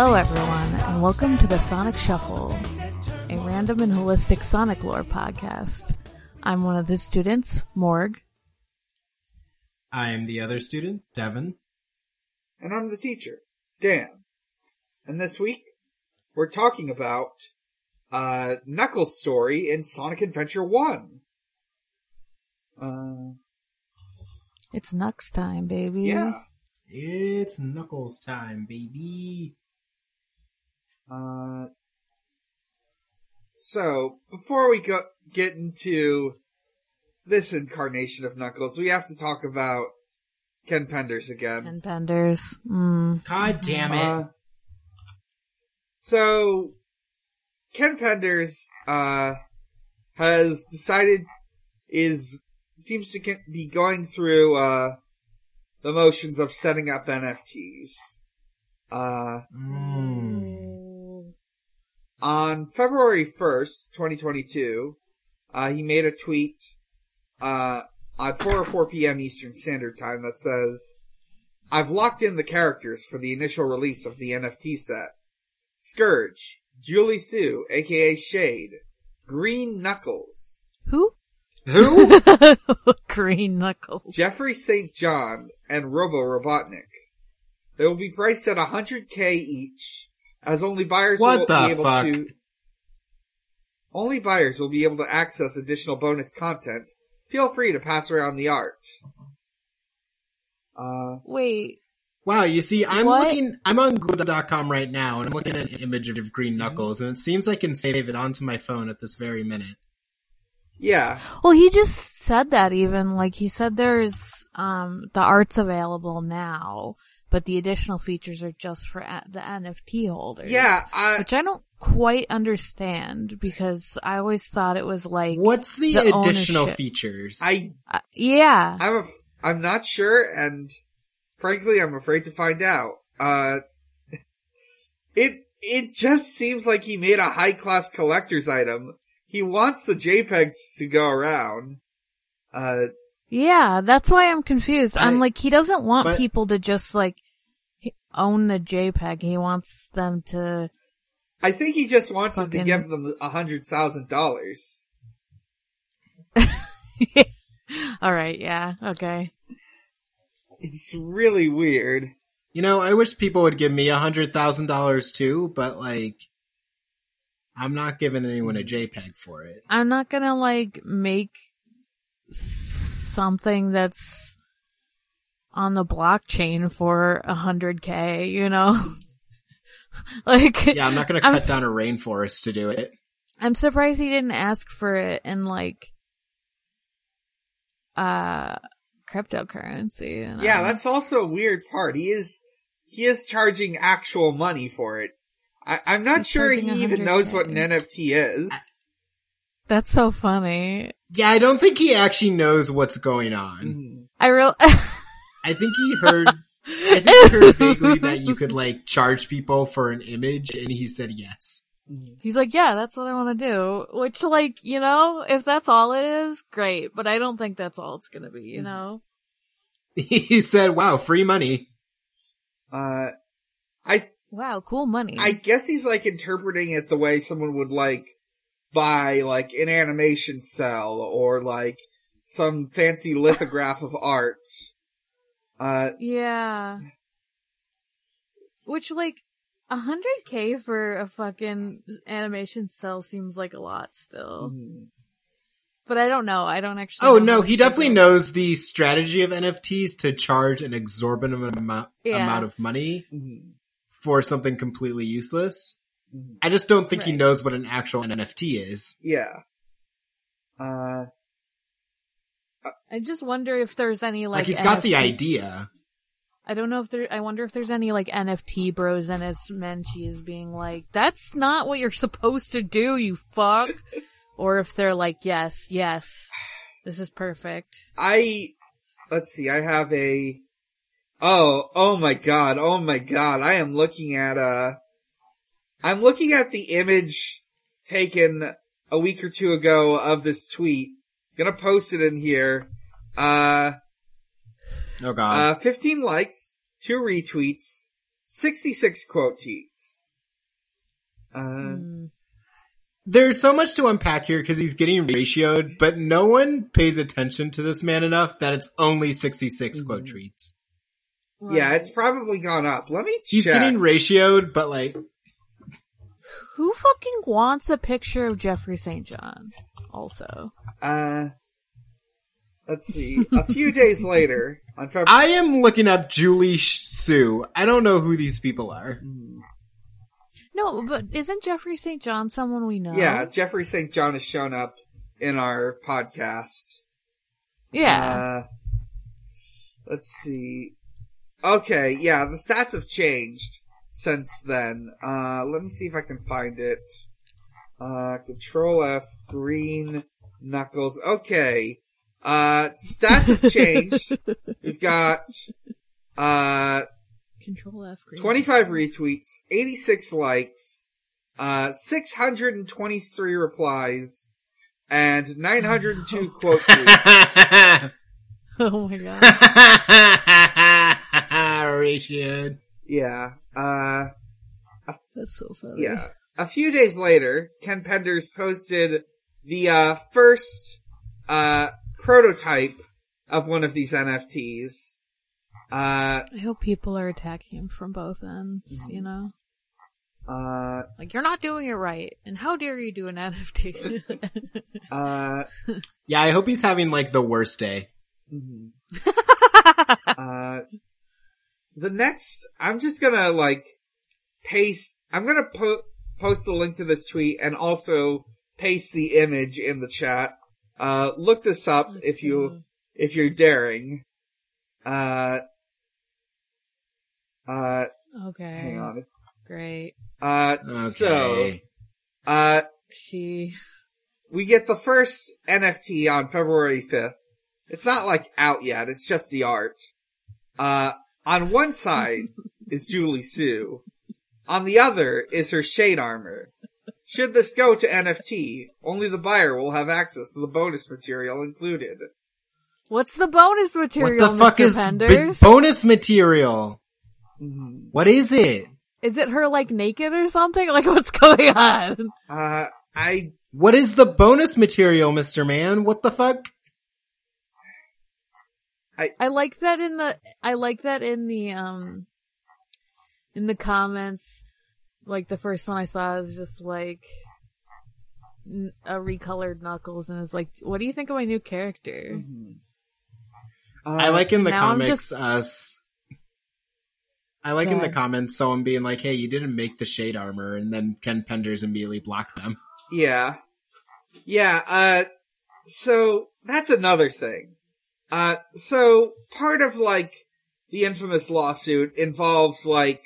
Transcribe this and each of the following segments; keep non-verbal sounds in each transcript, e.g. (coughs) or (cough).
Hello, everyone, and welcome to the Sonic Shuffle, a random and holistic Sonic lore podcast. I'm one of the students, Morg. I am the other student, Devon. And I'm the teacher, Dan. And this week, we're talking about uh, Knuckles' story in Sonic Adventure 1. Uh, It's Nux time, baby. yeah. It's Knuckles time, baby. Uh, so, before we go get into this incarnation of Knuckles, we have to talk about Ken Penders again. Ken Penders. Mm. God damn it. Uh, so, Ken Penders, uh, has decided is, seems to get- be going through, uh, the motions of setting up NFTs. Uh, Mm. On February 1st, 2022, uh, he made a tweet, uh, at 4 or 4 p.m. Eastern Standard Time that says, I've locked in the characters for the initial release of the NFT set. Scourge, Julie Sue, aka Shade, Green Knuckles, Who? Who? (laughs) Green Knuckles. Jeffrey St. John, and Robo Robotnik. They will be priced at 100k each, as only buyers What will the be able fuck? to. Only buyers will be able to access additional bonus content. Feel free to pass around the art. Uh, Wait. wow, you see, I'm What? looking, I'm on Google.com right now, and I'm looking at an image of Green Knuckles, and it seems I can save it onto my phone at this very minute. yeah, Well, he just said that even. Like, he said there's, um, the art's available now, but the additional features are just for a- the NFT holders. yeah. I, Which I don't quite understand because I always thought it was like, What's the, The additional ownership. features? I, uh, yeah. I'm, a, I'm not sure, and frankly, I'm afraid to find out. Uh, (laughs) it, it just seems like he made a high class collector's item. He wants the JPEGs to go around. Uh, Yeah, that's why I'm confused. I'm like, he doesn't want but- people to just like own the JPEG. He wants them to. I think he just wants them to give them a hundred thousand dollars. (laughs) All right, yeah, okay. It's really weird. you know, I wish people would give me a hundred thousand dollars too, but like, I'm not giving anyone a JPEG for it. I'm not gonna like make something that's on the blockchain for a hundred K, you know? (laughs) like, Yeah, I'm not gonna I'm cut s- down a rainforest to do it. I'm surprised he didn't ask for it in like, uh, cryptocurrency. you know? Yeah, that's also a weird part. He is, he is charging actual money for it. I, I'm not He's sure charging he even knows what an NFT is. That's so funny. Yeah, I don't think he actually knows what's going on. Mhm. I real, I think he heard, I think he heard vaguely that you could like charge people for an image and he said yes. he's like, yeah, that's what I want to do. Which like, you know, if that's all it is, great. But I don't think that's all it's gonna be, you know? (laughs) He said, wow, free money. Uh, I, Wow, cool money. I guess he's like interpreting it the way someone would like buy like an animation cell or like some fancy lithograph of art. Uh, Yeah. Which like a hundred K for a fucking animation cell seems like a lot still. mhm. But I don't know. I don't actually Oh know no, he definitely they- knows the strategy of NFTs to charge an exorbitant amount, Yeah. amount of money Mhm. for something completely useless. I just don't think he knows what an actual NFT is. Yeah. Uh, I just wonder if there's any like Like, he's got the idea. I don't know if there. I wonder if there's any like NFT bros and his menchies being like, "That's not what you're supposed to do, you fuck," (laughs) or if they're like, "Yes, yes, this is perfect." I let's see. I have a Oh, oh my god, oh my god. I am looking at, uh, I'm looking at the image taken a week or two ago of this tweet. Gonna post it in here. Uh, Oh god. uh, 15 likes, 2 retweets, 66 quote tweets. Uh, Mm. There's so much to unpack here because he's getting ratioed, but no one pays attention to this man enough that it's only 66 quote Mm-hmm. tweets. yeah, it's probably gone up. Let me check. He's getting ratioed, but like, Who fucking wants a picture of Jeffrey St. John? Also, Uh, let's see. A few (laughs) days later, on February, I am looking up Julie Sue. I don't know who these people are. no, but isn't Jeffrey St. John someone we know? yeah, Jeffrey St. John has shown up in our podcast. yeah. Uh, let's see. Okay, yeah, the stats have changed since then. Uh, let me see if I can find it. Uh, Control F, green knuckles. Okay. Uh, stats have changed. (laughs) We've got, uh, Control F. green. 25 retweets, 86 likes, uh, 623 replies, and 902 (laughs) quote (laughs) tweets. Oh my god. ratioed. Yeah. Uh, That's so funny. yeah. A few days later, Ken Penders posted the, uh, first, uh, prototype of one of these NFTs. Uh, I hope people are attacking him from both ends, Mm-hmm. you know? uh, Like, you're not doing it right. And how dare you do an (laughs) NFT? (laughs) uh, Yeah, I hope he's having like the worst day. mhm. (laughs) uh, the next, I'm just gonna like paste, I'm gonna po- post the link to this tweet and also paste the image in the chat. Uh, look this up Let's if you, go. if you're daring. Uh, uh, Okay. hang on, it's, Great. uh, so, Okay. uh, She. we get the first NFT on February 5th. It's not like out yet, it's just the art. Uh, on one side (laughs) is Julie Sue. On the other is her shade armor. Should this go to NFT, only the buyer will have access to the bonus material included. What's the bonus what material, the fuck Mr. is Penders? b- bonus material? Mhm. What is it? is it her, like, naked or something? (laughs) Like, what's going on? Uh, I, What is the bonus material, Mr. Man? What the fuck? I like that in the, I like that in the, um, in the comments, like the first one I saw is just like, a recolored Knuckles and it's like, what do you think of my new character? uh, I like in the now I'm comics, just- uh, s- I like in the ahead. comments someone being like, hey, you didn't make the shade armor, and then Ken Penders immediately blocked them. Yeah. Yeah, uh, so that's another thing. Uh, so part of like the infamous lawsuit involves like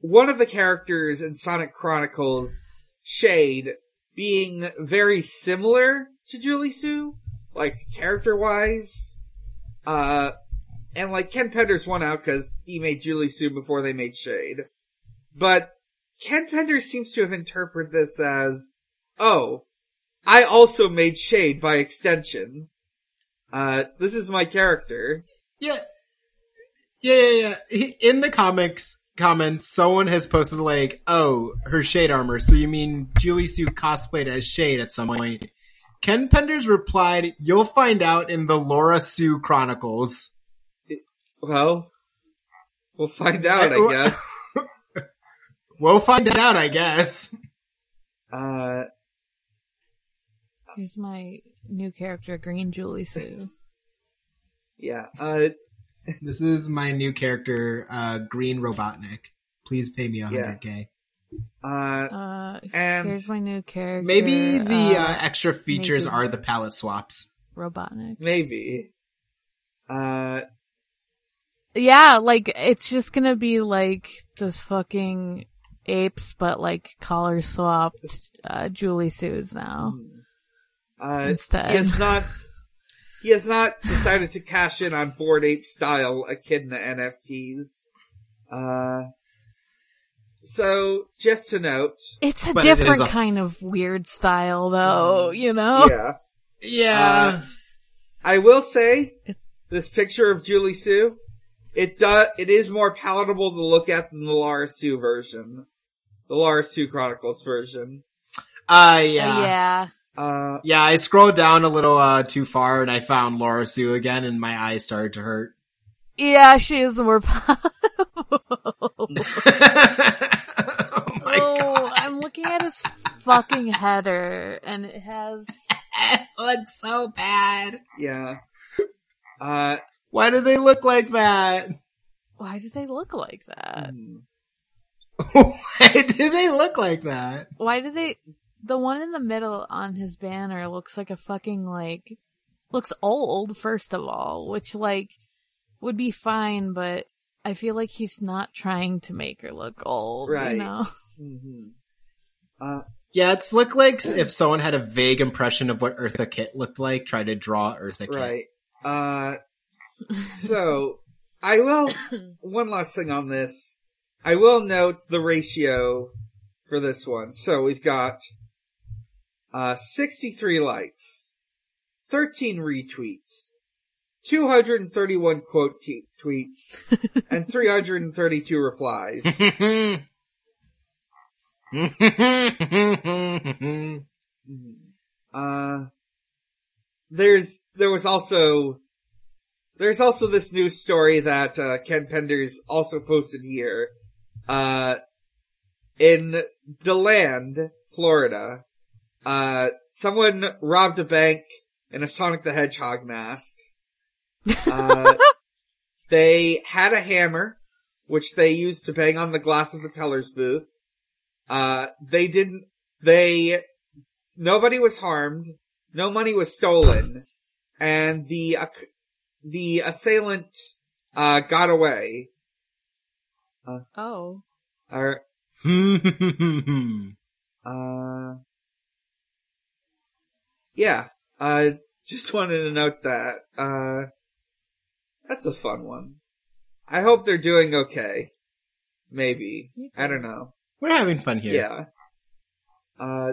one of the characters in Sonic Chronicles, Shade, being very similar to Julie Sue, like character wise. Uh, and like Ken Penders won out because he made Julie Sue before they made Shade. But Ken Penders seems to have interpreted this as, oh, I also made Shade by extension. Uh, this is my character. Yeah. Yeah, yeah, yeah. He- In the comics comments, someone has posted like, oh, her shade armor. So you mean Julie Sue cosplayed as Shade at some point? Ken Penders replied, you'll find out in the Lara Sue Chronicles. Well, we'll find out, I guess. (laughs) We'll find it out, I guess. Uh, Here's my new character, Green Julie Sue. yeah, uh, (laughs) This is my new character, uh, Green Robotnik. Please pay me a 100k. uh, Uh, and here's my new character. Maybe the, uh, uh, extra features maybe- are the palette swaps. Robotnik. maybe. Uh, Yeah, like it's just gonna be like those fucking apes, but like collar swapped uh, Julie Sue's now. Uh, Instead. he has not, he has not decided to cash in on Bored Ape style Echidna NFTs. Uh, so just to note, It's a But it is different a- kind of weird style, though. You know. yeah, Yeah. I will say this picture of Julie Sue, it does, it is more palatable to look at than the Lara Sue version, the Lara Sue Chronicles version. Uh, Uh, yeah. Yeah. Uh, Yeah, I scrolled down a little uh, too far and I found Lara Sue again and my eyes started to hurt. Yeah, she is more (laughs) palatable. (laughs) oh my oh, god. I'm looking at his fucking header, and it has. (laughs) It looks so bad. yeah. Uh, Why do they look like that? Why do they look like that? hmm. Why do they look like that? Why do they? The one in the middle on his banner looks like a fucking like looks old. First of all, which like would be fine, but I feel like he's not trying to make her look old. Right. You know? (laughs) Mhm. Uh, Yeah, it's look like if someone had a vague impression of what Eartha Kitt looked like, try to draw Eartha Kitt. right. Uh, so, I will, (coughs) one last thing on this. I will note the ratio for this one. So we've got, uh, 63 likes, 13 retweets, 231 quote t- tweets, (laughs) and 332 replies. (laughs) Uh, there's, there was also, there's also this news story that, uh, Ken Penders also posted here. Uh, in DeLand, Florida, uh, someone robbed a bank in a Sonic the Hedgehog mask. Uh, (laughs) they had a hammer, which they used to bang on the glass of the teller's booth. Uh, they didn't, they, nobody was harmed, no money was stolen, and the, acc- the assailant, uh, got away. Oh. Or, Hmm. (laughs) uh, yeah, uh, just (laughs) wanted to note that, uh, that's a fun one. I hope they're doing okay. Maybe. I don't know. We're having fun here. Yeah. Uh,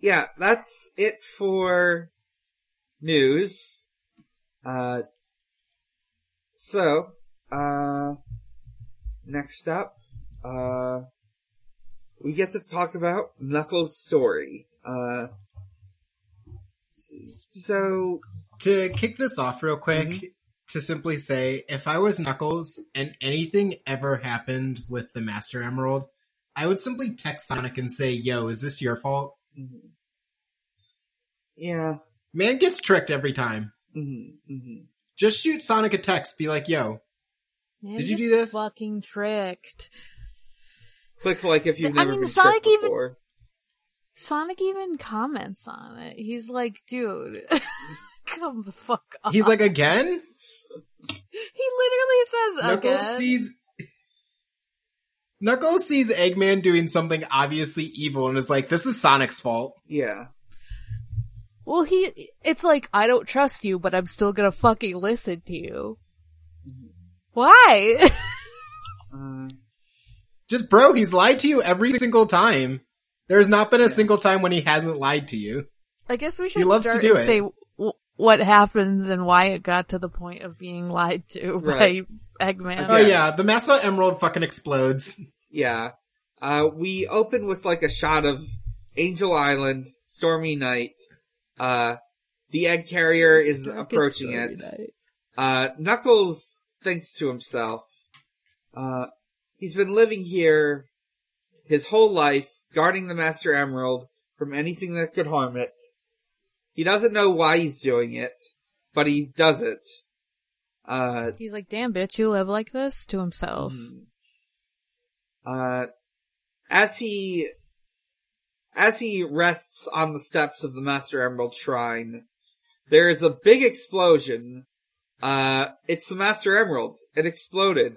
yeah, that's it for news. Uh, so, uh, next up, uh, we get to talk about Knuckles' story. Uh, let's see. So, To kick this off real quick, Mhm. to simply say, if I was Knuckles and anything ever happened with the Master Emerald, I would simply text Sonic and say, yo, is this your fault? mhm. yeah, Man gets tricked every time. hmm hmm Just shoot Sonic a text, be like, yo, Man Did you do this? Fucking tricked. click like if you've I never mean, been Sonic tricked even- before. Sonic even comments on it. He's like, dude, (laughs) come the fuck off. he's like, again? he literally says, Knuckles again. sees Knuckles sees Eggman doing something obviously evil and is like, this is Sonic's fault. Yeah. Well, he, it's like, I don't trust you, but I'm still gonna fucking listen to you. Why? (laughs) Uh, Just bro, he's lied to you every single time. There's not been a single time when he hasn't lied to you. I guess we should loves to do and it. say w- what happens and why it got to the point of being lied to (laughs) Right. by Eggman. Oh Yeah. yeah, the Master Emerald fucking explodes. Yeah. Uh, we open with like a shot of Angel Island, stormy night. Uh, the egg carrier is approaching it. Uh, Knuckles thinks to himself, uh, he's been living here his whole life, guarding the Master Emerald from anything that could harm it. He doesn't know why he's doing it, but he does it. Uh, He's like, damn bitch, you live like this to himself. Mm-hmm. Uh, as he, as he rests on the steps of the Master Emerald Shrine, there is a big explosion. Uh, it's the Master Emerald. It exploded.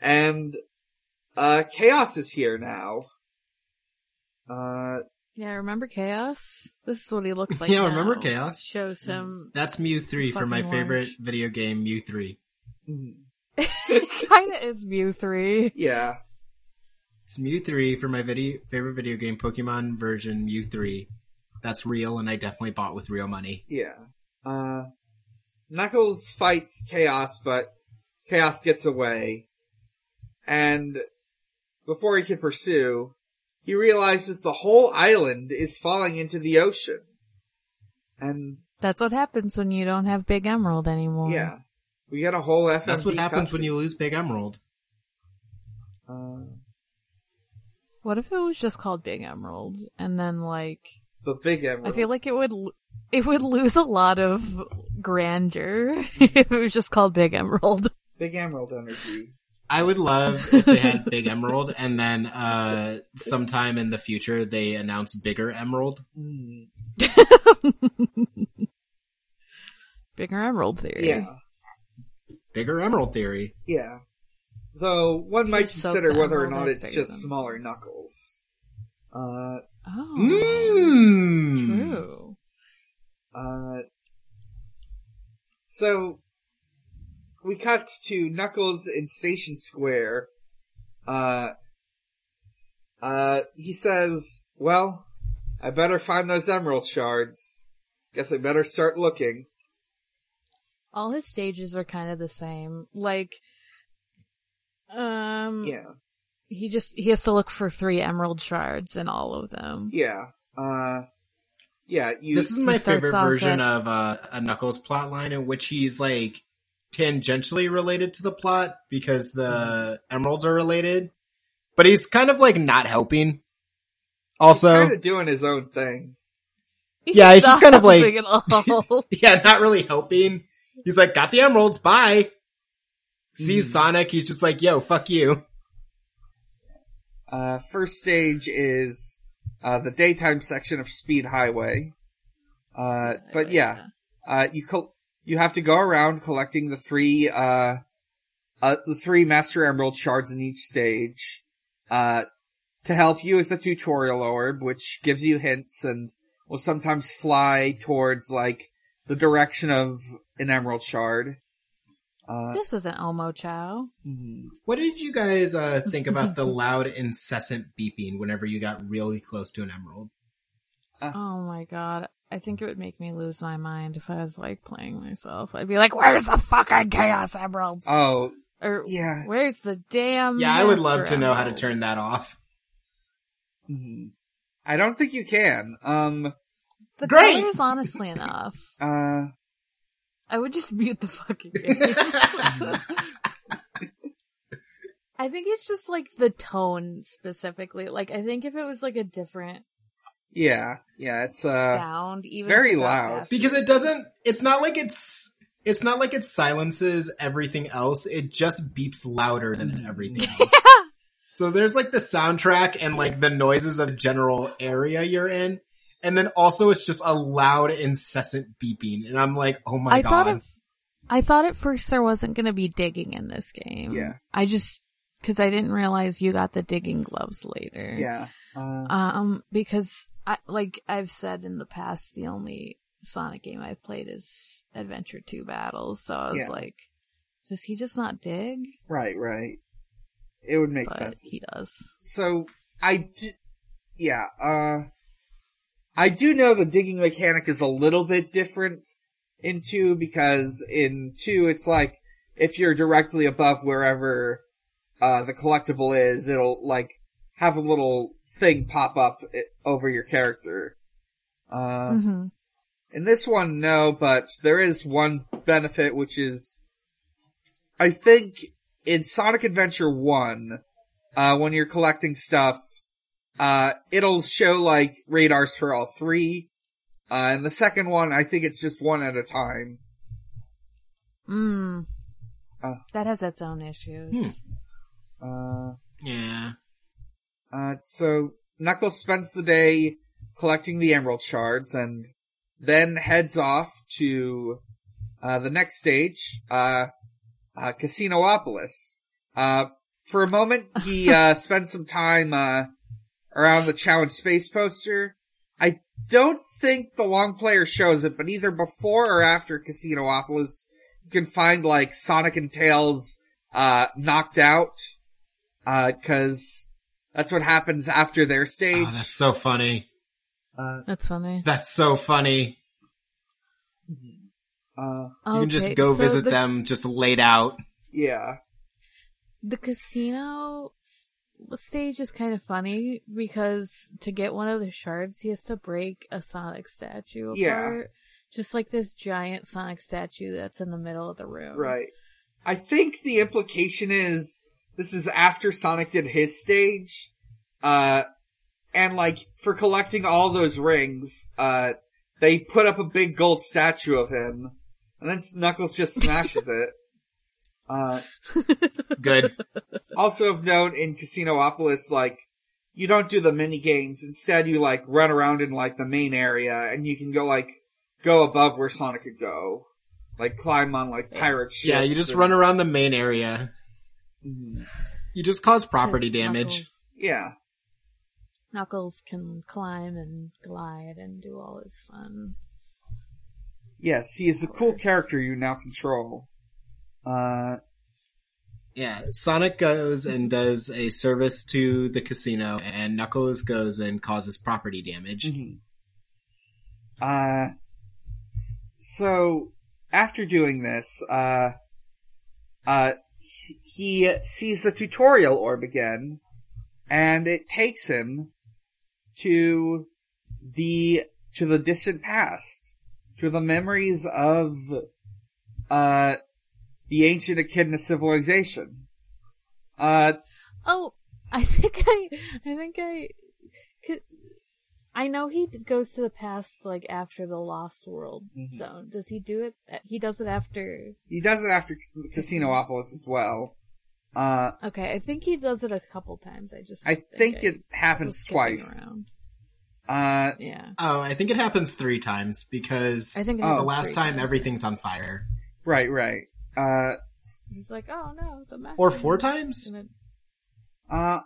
And, uh, chaos is here now. Uh, Yeah, remember Chaos? This is what he looks (laughs) like. Yeah, now. remember Chaos? Shows him That's Mew 3 for my favorite orange. video game, Mew 3. (laughs) Mhm. kind of is Mew three. Yeah. It's Mew 3 for my video, favorite video game, Pokemon version Mew 3. That's real and I definitely bought with real money. Yeah. Uh, Knuckles fights Chaos, but Chaos gets away. And before he can pursue, he realizes the whole island is falling into the ocean. And That's what happens when you don't have Big Emerald anymore. yeah, we get a whole FMV That's what happens when you lose Big Emerald. Uh, What if it was just called Big Emerald and then like the big emerald. I feel like it would it would lose a lot of grandeur (laughs) if it was just called Big Emerald. big emerald energy. I would love if they had Big Emerald and then, uh, sometime in the future they announce Bigger Emerald. Mm, (laughs) Bigger Emerald theory. yeah, Bigger Emerald Theory. yeah. Though one might Just consider the whether or not it's just than- smaller Knuckles. Uh, Oh. Mmm. True. Uh, so we cut to Knuckles in Station Square. Uh, uh, he says, "Well, I better find those emerald shards. Guess I better start looking." All his stages are kind of the same. Like, um, Yeah, he just he has to look for three emerald shards in all of them. yeah. Uh, yeah. You. This is my favorite version with- of uh, a Knuckles plot line in which he's like tangentially related to the plot because the emeralds are related, but he's kind of like not helping. Also, kind of doing his own thing. Yeah, he's just not kind of like- helping at all. (laughs) yeah, not really helping. He's like, got the emeralds, bye. Sees Mhm. Sonic, he's just like, yo, fuck you. Uh, first stage is uh, the daytime section of Speed Highway. Uh, but yeah, uh, you col- you have to go around collecting the three uh, uh, the three Master Emerald shards in each stage. Uh, to help you is the tutorial orb, which gives you hints and will sometimes fly towards like the direction of an emerald shard. Uh, This is an Omochao. mhm. What did you guys uh, think about the (laughs) loud, incessant beeping whenever you got really close to an emerald? Oh my god. I think it would make me lose my mind if I was like playing myself. I'd be like, where's the fucking Chaos Emerald? Oh, Or yeah. where's the damn Yeah, I would Master love to know how to turn that off. mhm. I don't think you can. Um, The Great! colors, honestly enough. (laughs) uh, I would just mute the fucking game. (laughs) I think it's just like the tone specifically. Like, I think if it was like a different yeah, yeah, it's, uh, sound, even very if it got loud. because it doesn't, it's not like it's, it's not like it silences everything else. It just beeps louder than everything (laughs) else. So there's like the soundtrack and like the noises of general area you're in. And then also it's just a loud, incessant beeping. And I'm like, oh my I god. thought at, I thought at first there wasn't going to be digging in this game. Yeah. I just because I didn't realize you got the digging gloves later. yeah, uh, Um, because I like I've said in the past, the only Sonic game I've played is Adventure Two Battles. So I was Yeah. like, does he just not dig? right, right. It would make But sense. he does. So, I d- yeah, uh, I do know the digging mechanic is a little bit different in 2 because in 2 it's like, if you're directly above wherever, uh, the collectible is, it'll like, have a little thing pop up over your character. Uh, hmm in this one, no, but there is one benefit, which is, I think in Sonic Adventure 1, uh, when you're collecting stuff, uh, it'll show like radars for all three. Uh, and the second one, I think it's just one at a time. Mm. Uh. that has its own issues. Hmm. Uh, yeah. Uh, so Knuckles spends the day collecting the emerald shards and then heads off to uh, the next stage, uh, uh, Casinopolis. Uh, for a moment, he (laughs) uh, spends some time uh, around the Challenge Space poster, I don't think the long player shows it, but either before or after Casinopolis, you can find like Sonic and Tails, uh, knocked out, uh, cause that's what happens after their stage. Oh, that's so funny. uh, That's funny. That's so funny. uh, You can just go so visit the, them just laid out. yeah. The casino stage is kind of funny because to get one of the shards, he has to break a Sonic statue apart. Yeah. Just like this giant Sonic statue that's in the middle of the room. Right. I think the implication is this is after Sonic did his stage. Uh, and like for collecting all those rings, uh, they put up a big gold statue of him and then Knuckles just smashes it. (laughs) Uh, Good. also of note in Casinopolis, like, you don't do the mini games. Instead, you like run around in like the main area and you can go like, go above where Sonic could go. Like climb on like pirate ships. Yeah, you just and- run around the main area. You just cause property damage. Knuckles, Yeah. Knuckles can climb and glide and do all his fun. Yes, he is the cool character you now control. Uh, Yeah, Sonic goes and does a service to the casino, and Knuckles goes and causes property damage. mhm. uh, so after doing this, uh, uh, he- sees the tutorial orb again, and it takes him to the, to the distant past, to the memories of, uh, the ancient Echidna civilization. Uh, Oh, I think I, I think I, I know he goes to the past like after the Lost World Mhm. zone. Does he do it? He does it after. He does it after Casinopolis as well. Uh, Okay, I think he does it a couple times. I just. I think it happens twice. Uh, Yeah, Oh, I think it happens three times because I think it the last time times. everything's on fire. right, right. Uh, he's like, oh no, the master Or four times? gonna- uh,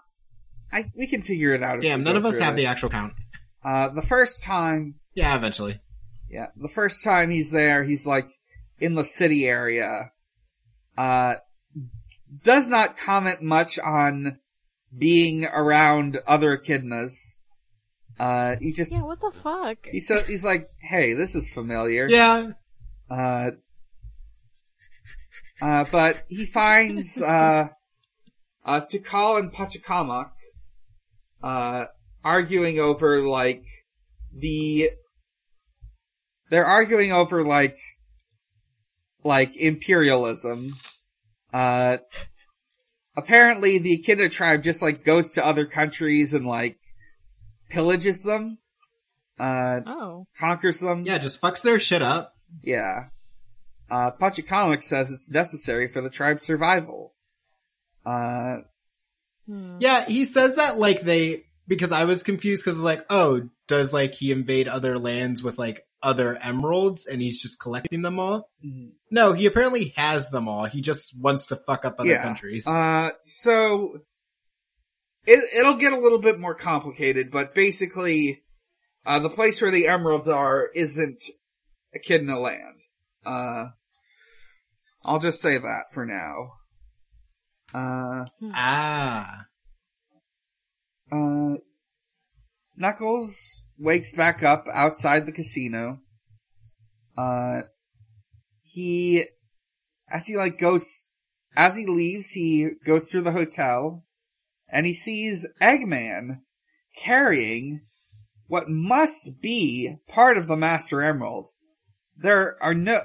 I, we can figure it out. Damn, none of us through have the actual count. Uh, the first time, Yeah, eventually. yeah, the first time he's there, he's like in the city area. Uh, does not comment much on being around other echidnas. Uh, he just, Yeah, what the fuck? he says, he's like, hey, this is familiar. Yeah, Uh, uh, but he finds, uh, uh, Tikal and Pachacamac, uh, arguing over, like, the, they're arguing over, like, like, imperialism. Uh, apparently the Echidna tribe just, like, goes to other countries and, like, pillages them, uh, oh, conquers them. yeah, just fucks their shit up. Yeah. Uh, Pachacamac says it's necessary for the tribe's survival. Uh, hmm. Yeah, he says that like they, because I was confused because it's like, oh, does like he invade other lands with like other emeralds and he's just collecting them all? No, he apparently has them all. He just wants to fuck up other yeah. countries. Uh, so, it, it'll get a little bit more complicated, but basically, uh, the place where the emeralds are isn't Echidna land. Uh, I'll just say that for now. Uh, ah. Uh, Knuckles wakes back up outside the casino. Uh, he, as he like goes, as he leaves, he goes through the hotel and he sees Eggman carrying what must be part of the Master Emerald. There are no,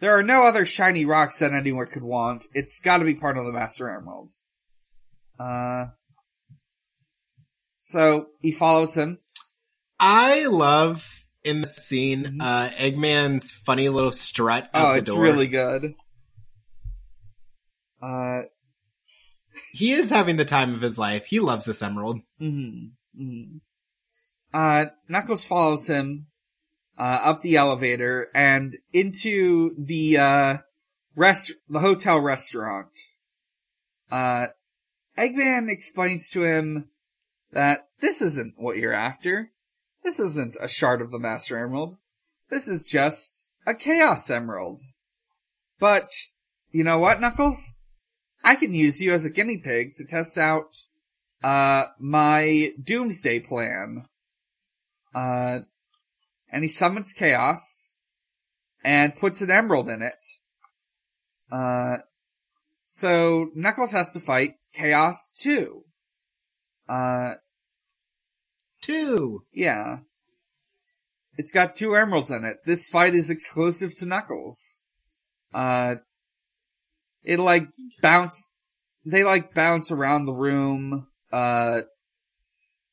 there are no other shiny rocks that anyone could want. It's gotta be part of the Master Emerald. Uh, so he follows him. I love in the scene, Mhm. uh, Eggman's funny little strut Oh, the it's door. really good. Uh, He is having the time of his life. He loves this emerald. mhm, mhm. Uh, Knuckles follows him, uh, up the elevator and into the, uh, rest, the hotel restaurant. Uh, Eggman explains to him that this isn't what you're after. this isn't a shard of the Master Emerald. This is just a Chaos Emerald. But, you know what, Knuckles? I can use you as a guinea pig to test out, uh, my doomsday plan. Uh, and he summons Chaos and puts an emerald in it. Uh, so Knuckles has to fight Chaos too. Uh, Two. yeah. It's got two emeralds in it. This fight is exclusive to Knuckles. Uh, it like bounce, they like bounce around the room, uh,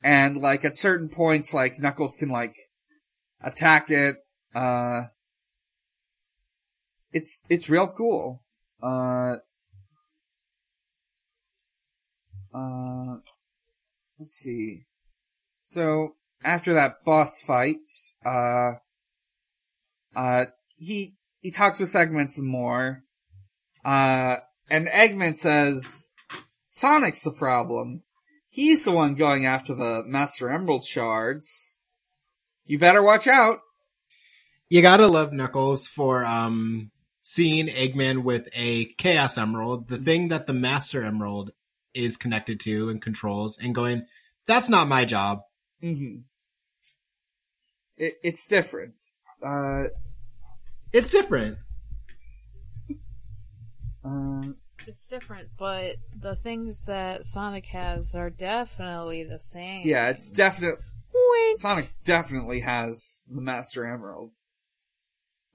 and like at certain points, like Knuckles can like attack it, uh, it's, it's real cool. Uh, uh, let's see. So after that boss fight, uh, uh, he he talks with Eggman some more, uh, and Eggman says Sonic's the problem. He's the one going after the Master Emerald shards. You better watch out. You gotta love Knuckles for, um, seeing Eggman with a Chaos Emerald, the thing that the Master Emerald is connected to and controls, and going, that's not my job. Hmm It, it's different. Uh, It's different. uh, It's different, but the things that Sonic has are definitely the same. yeah, it's definitely Sonic definitely has the Master Emerald.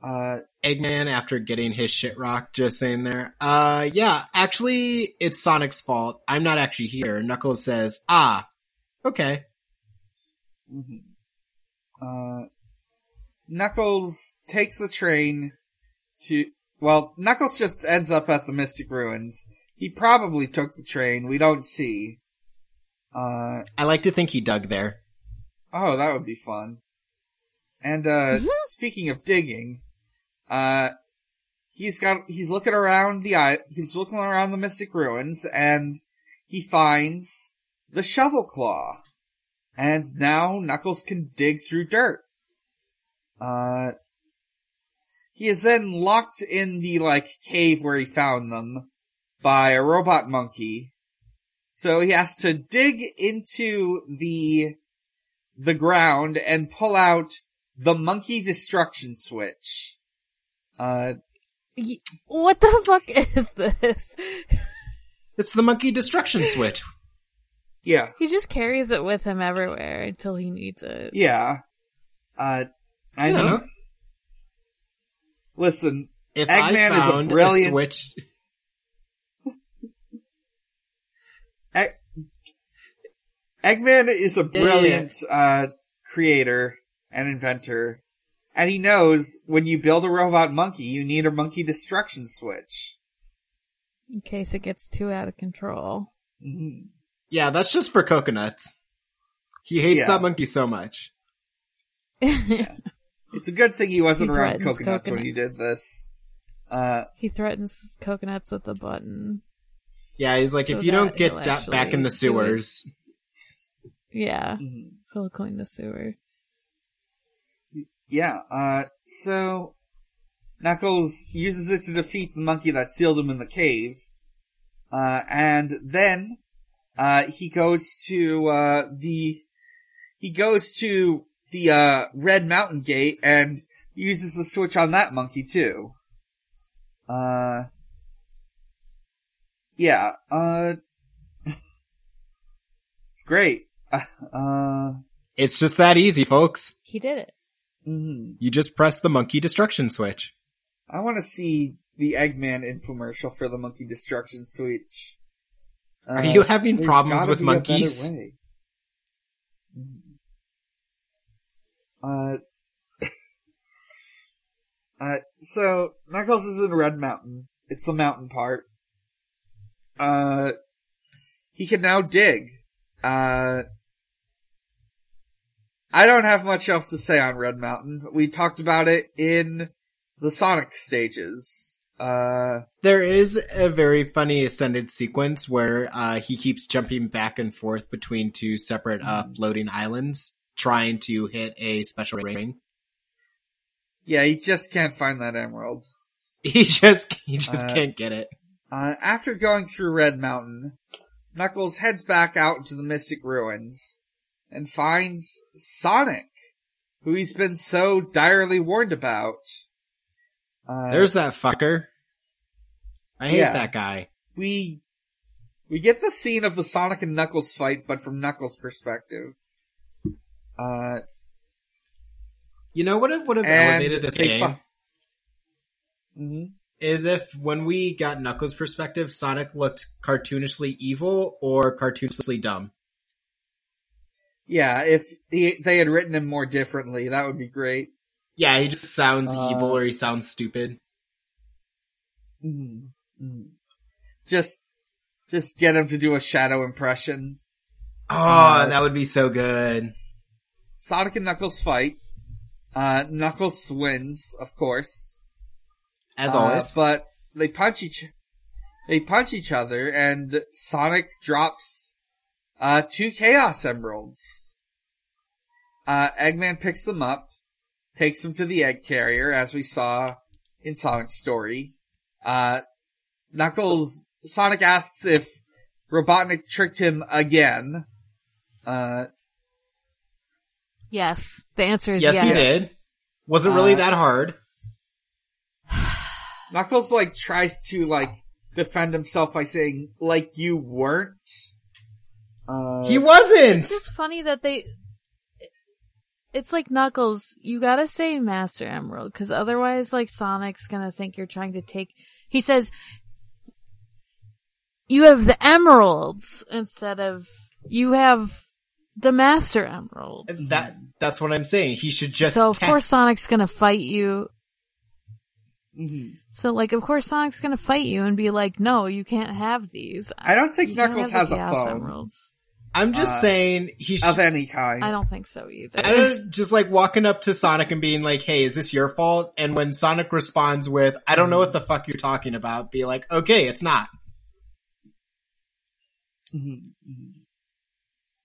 Uh, Eggman after getting his shit rocked, just saying there. Uh, yeah, actually, it's Sonic's fault. I'm not actually here. Knuckles says, ah, okay. Mhm. uh, Knuckles takes the train to, well, Knuckles just ends up at the Mystic Ruins. He probably took the train, we don't see. Uh, I like to think he dug there. oh, that would be fun. And, uh, Mhm. speaking of digging, uh, he's got, he's looking around the, eye, he's looking around the Mystic Ruins and he finds the Shovel Claw. And now Knuckles can dig through dirt. Uh, he is then locked in the, like, cave where he found them by a robot monkey. So he has to dig into the, the ground and pull out the monkey destruction switch. Uh, What the fuck is this? (laughs) It's the monkey destruction switch. Yeah, He just carries it with him everywhere until he needs it. yeah. Uh, I You know. know, Listen, if Eggman is a I found brilliant- switch, (laughs) Egg- Eggman is a Yeah, yeah, yeah. brilliant uh, creator and inventor, and he knows when you build a robot monkey, you need a monkey destruction switch. In case it gets too out of control. Mhm. Yeah, that's just for coconuts. He hates Yeah. that monkey so much. (laughs) It's a good thing he wasn't He around threatens coconuts when he did this. Uh, he threatens coconuts with a button. Yeah, he's like, So if you don't get he'll da- back in the actually it. sewers, Yeah. mhm. So he'll clean the sewer. yeah. Uh, so Knuckles uses it to defeat the monkey that sealed him in the cave. Uh, and then, uh, he goes to, uh, the, he goes to the, uh, Red Mountain Gate and uses the switch on that monkey too. Uh, yeah, uh, (laughs) it's great. Uh, uh, it's just that easy, folks. He did it. mhm. You just press the monkey destruction switch. I want to see the Eggman infomercial for the monkey destruction switch. Are you having problems with monkeys? way. Uh, (laughs) uh, so Knuckles is in Red Mountain. It's the mountain part. Uh, he can now dig. Uh, I don't have much else to say on Red Mountain. We talked about it in the Sonic stages. Uh, There is a very funny extended sequence where uh, he keeps jumping back and forth between two separate uh, floating islands trying to hit a special ring. Yeah, he just can't find that emerald. (laughs) He just he just Uh, can't get it. Uh, after going through Red Mountain, Knuckles heads back out into the Mystic Ruins and finds Sonic, who he's been so direly warned about. Uh, There's that fucker. I hate yeah. that guy. we we get the scene of the Sonic and Knuckles fight, but from Knuckles' perspective. Uh, You know what would have elevated this game? fu- Mhm. is if when we got Knuckles' perspective, Sonic looked cartoonishly evil or cartoonishly dumb. Yeah, if he, they had written him more differently, that would be great. Yeah, he just sounds Uh, evil or he sounds stupid. Mhm. Mhm. Just, just get him to do a shadow impression. Oh, uh, that would be so good. Sonic and Knuckles fight. Uh, Knuckles wins, of course. As Uh, always. But they punch each, they punch each other and Sonic drops, uh, two Chaos Emeralds. Uh, Eggman picks them up, takes him to the egg carrier, as we saw in Sonic story. Uh, Knuckles, Sonic asks if Robotnik tricked him again. Uh, Yes. The answer is yes, yes. he did. Was it really Uh, that hard? (sighs) Knuckles like tries to like defend himself by saying, like you weren't. Uh, He wasn't! It's just funny that they. It's like Knuckles. You gotta say Master Emerald, because otherwise, like Sonic's gonna think you're trying to take. He says, "You have the emeralds instead of you have the Master Emerald." That, that's what I'm saying. He should just So of course. Sonic's gonna fight you. mhm. So like, of course Sonic's gonna fight you and be like, "No, you can't have these." I don't think You Knuckles has a phone Emeralds. I'm just uh, saying he should, of any kind. I don't think so either. I don't just like walking up to Sonic and being like, "Hey, is this your fault?" And when Sonic responds with, "I don't know what the fuck you're talking about," be like, "Okay, it's not." Mhm, mhm.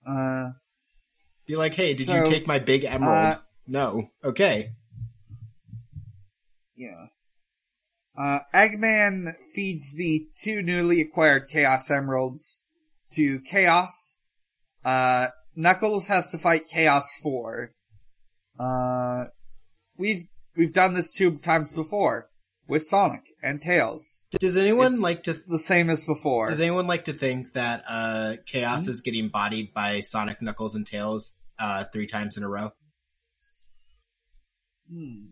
Uh, Be like, "Hey, did So, you take my big emerald?" uh, no. Okay. yeah. Uh, Eggman feeds the two newly acquired Chaos Emeralds to Chaos. Uh, Knuckles has to fight Chaos 4. Uh, we've, we've done this two times before with Sonic and Tails. Does anyone It's like to? The same as before. Does anyone like to think that uh Chaos Hmm? is getting bodied by Sonic, Knuckles, and Tails uh three times in a row? Hmm.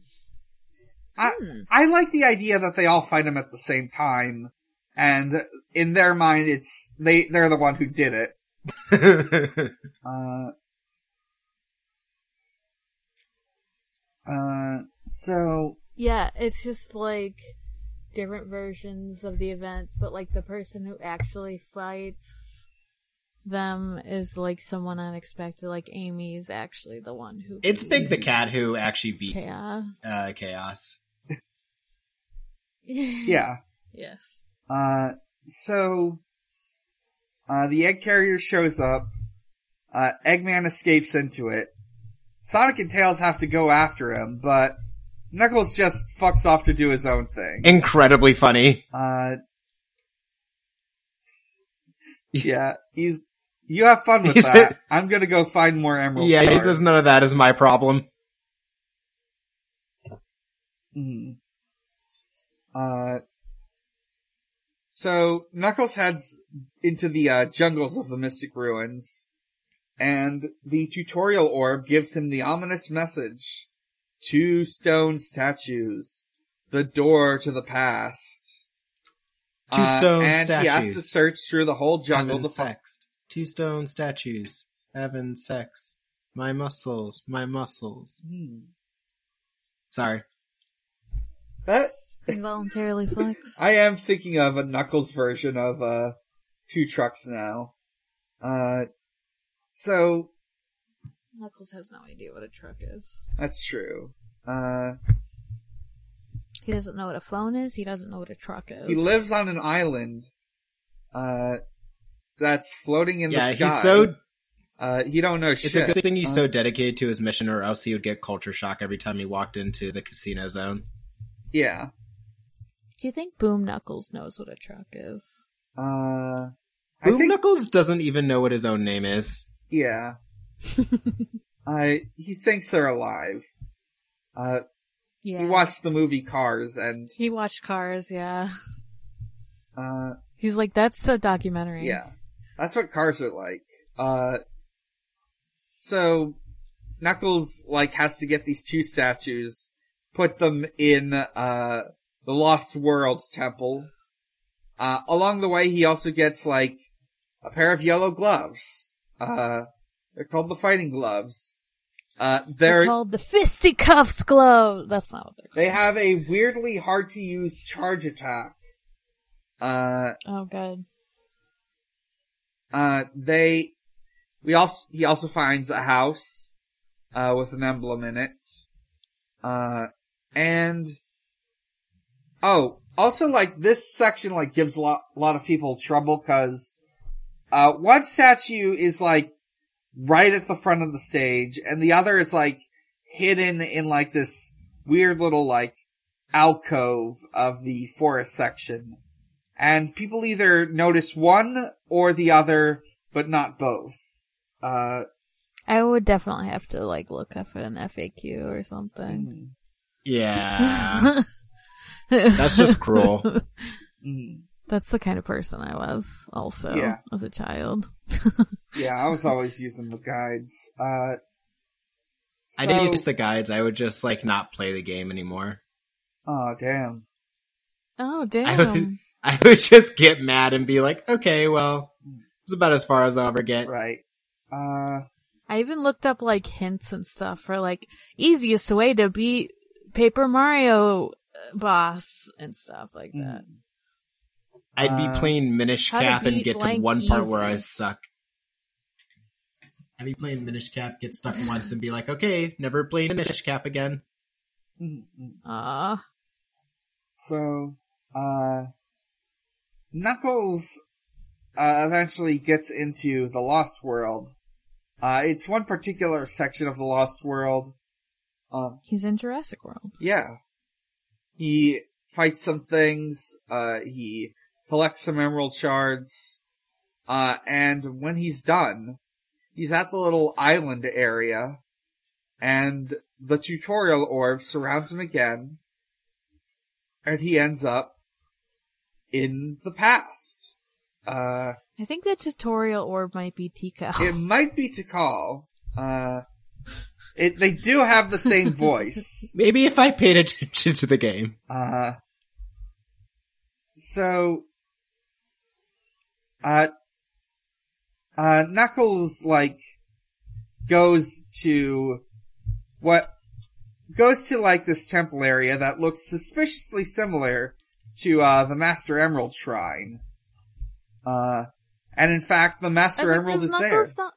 I, Hmm. I like the idea that they all fight him at the same time, and in their mind, it's they they're the one who did it. (laughs) Uh, uh, so Yeah, it's just like different versions of the event, but like the person who actually fights them is like someone unexpected. Like Amy's actually the one who. it's Big the Cat who actually beat Chaos. uh Chaos. (laughs) yeah, Yes. uh, so uh, the egg carrier shows up. Uh, Eggman escapes into it. Sonic and Tails have to go after him, but Knuckles just fucks off to do his own thing. Incredibly funny. Uh, yeah, he's, you have fun with (laughs) He's- that. I'm gonna go find more emeralds. Yeah, he says none of that is my problem. Mhm. Uh, so Knuckles heads into the uh, jungles of the Mystic Ruins, and the tutorial orb gives him the ominous message: two stone statues, the door to the past. Two Uh, stone and he has to statues. search through the whole jungle Having sex. Two stone statues. Having sex. My muscles. My muscles. Hmm. Sorry. That Involuntarily flex. (laughs) I am thinking of a Knuckles version of uh two trucks now. Uh, so Knuckles has no idea what a truck is. that's true. Uh, He doesn't know what a phone is. He doesn't know what a truck is. he lives on an island, uh, that's floating in yeah, the sky. he's so Uh, he don't know shit. It's a good thing he's Uh, so dedicated to his mission, or else he would get culture shock every time he walked into the casino zone. Yeah. Do you think Boom Knuckles knows what a truck is? Uh, I Boom think, Knuckles doesn't even know what his own name is. yeah. (laughs) I, he thinks they're alive. Uh, Yeah. he watched the movie Cars and, He watched Cars, yeah. uh, He's like, that's a documentary. Yeah. That's what cars are like. Uh, so, Knuckles, like, has to get these two statues, put them in, uh, the Lost World temple. Uh, along the way, he also gets, like, a pair of yellow gloves. Uh, they're called the fighting gloves. Uh, They're they're, called the fisticuffs glove. That's not what they're they have a weirdly hard to use charge attack. Uh, Oh, good. Uh, they, we also, he also finds a house, uh, with an emblem in it. Uh, and, oh, also like this section like gives a lot, a lot of people trouble cause, uh, one statue is like right at the front of the stage and the other is like hidden in like this weird little like alcove of the forest section and people either notice one or the other, but not both. Uh, I would definitely have to like look up an FAQ or something. Yeah. (laughs) That's just cruel. (laughs) mm, That's the kind of person I was also Yeah. as a child. (laughs) yeah, I was always using the guides. Uh, I didn't use the guides. I would just like not play the game anymore. Oh damn. Oh I damn! would, (laughs) I would just get mad and be like, okay, well, it's about as far as I'll ever get. Right. Uh, I even looked up like hints and stuff for like easiest way to beat Paper Mario boss and stuff like that. I'd be Uh, playing Minish how to Cap and beat get to blank one part where. I suck. I'd be playing Minish Cap, get stuck once and be like, okay, never play Minish Cap again. mm, mm. Ah, so, uh, Knuckles, uh, eventually gets into the Lost World. Uh, it's one particular section of the Lost World. Um, he's in Jurassic World. Yeah. He fights some things, uh, he collects some emerald shards, uh, and when he's done, he's at the little island area, and the tutorial orb surrounds him again, and he ends up in the past. Uh, I think the tutorial orb might be Tika. it might be Tikal, uh, it, they do have the same voice. (laughs) Maybe if I paid attention to the game. Uh, so, uh, uh, Knuckles, like, goes to, what, goes to, like, this temple area that looks suspiciously similar to, uh, the Master Emerald Shrine. Uh, and in fact, the Master like, Emerald does is there. Not?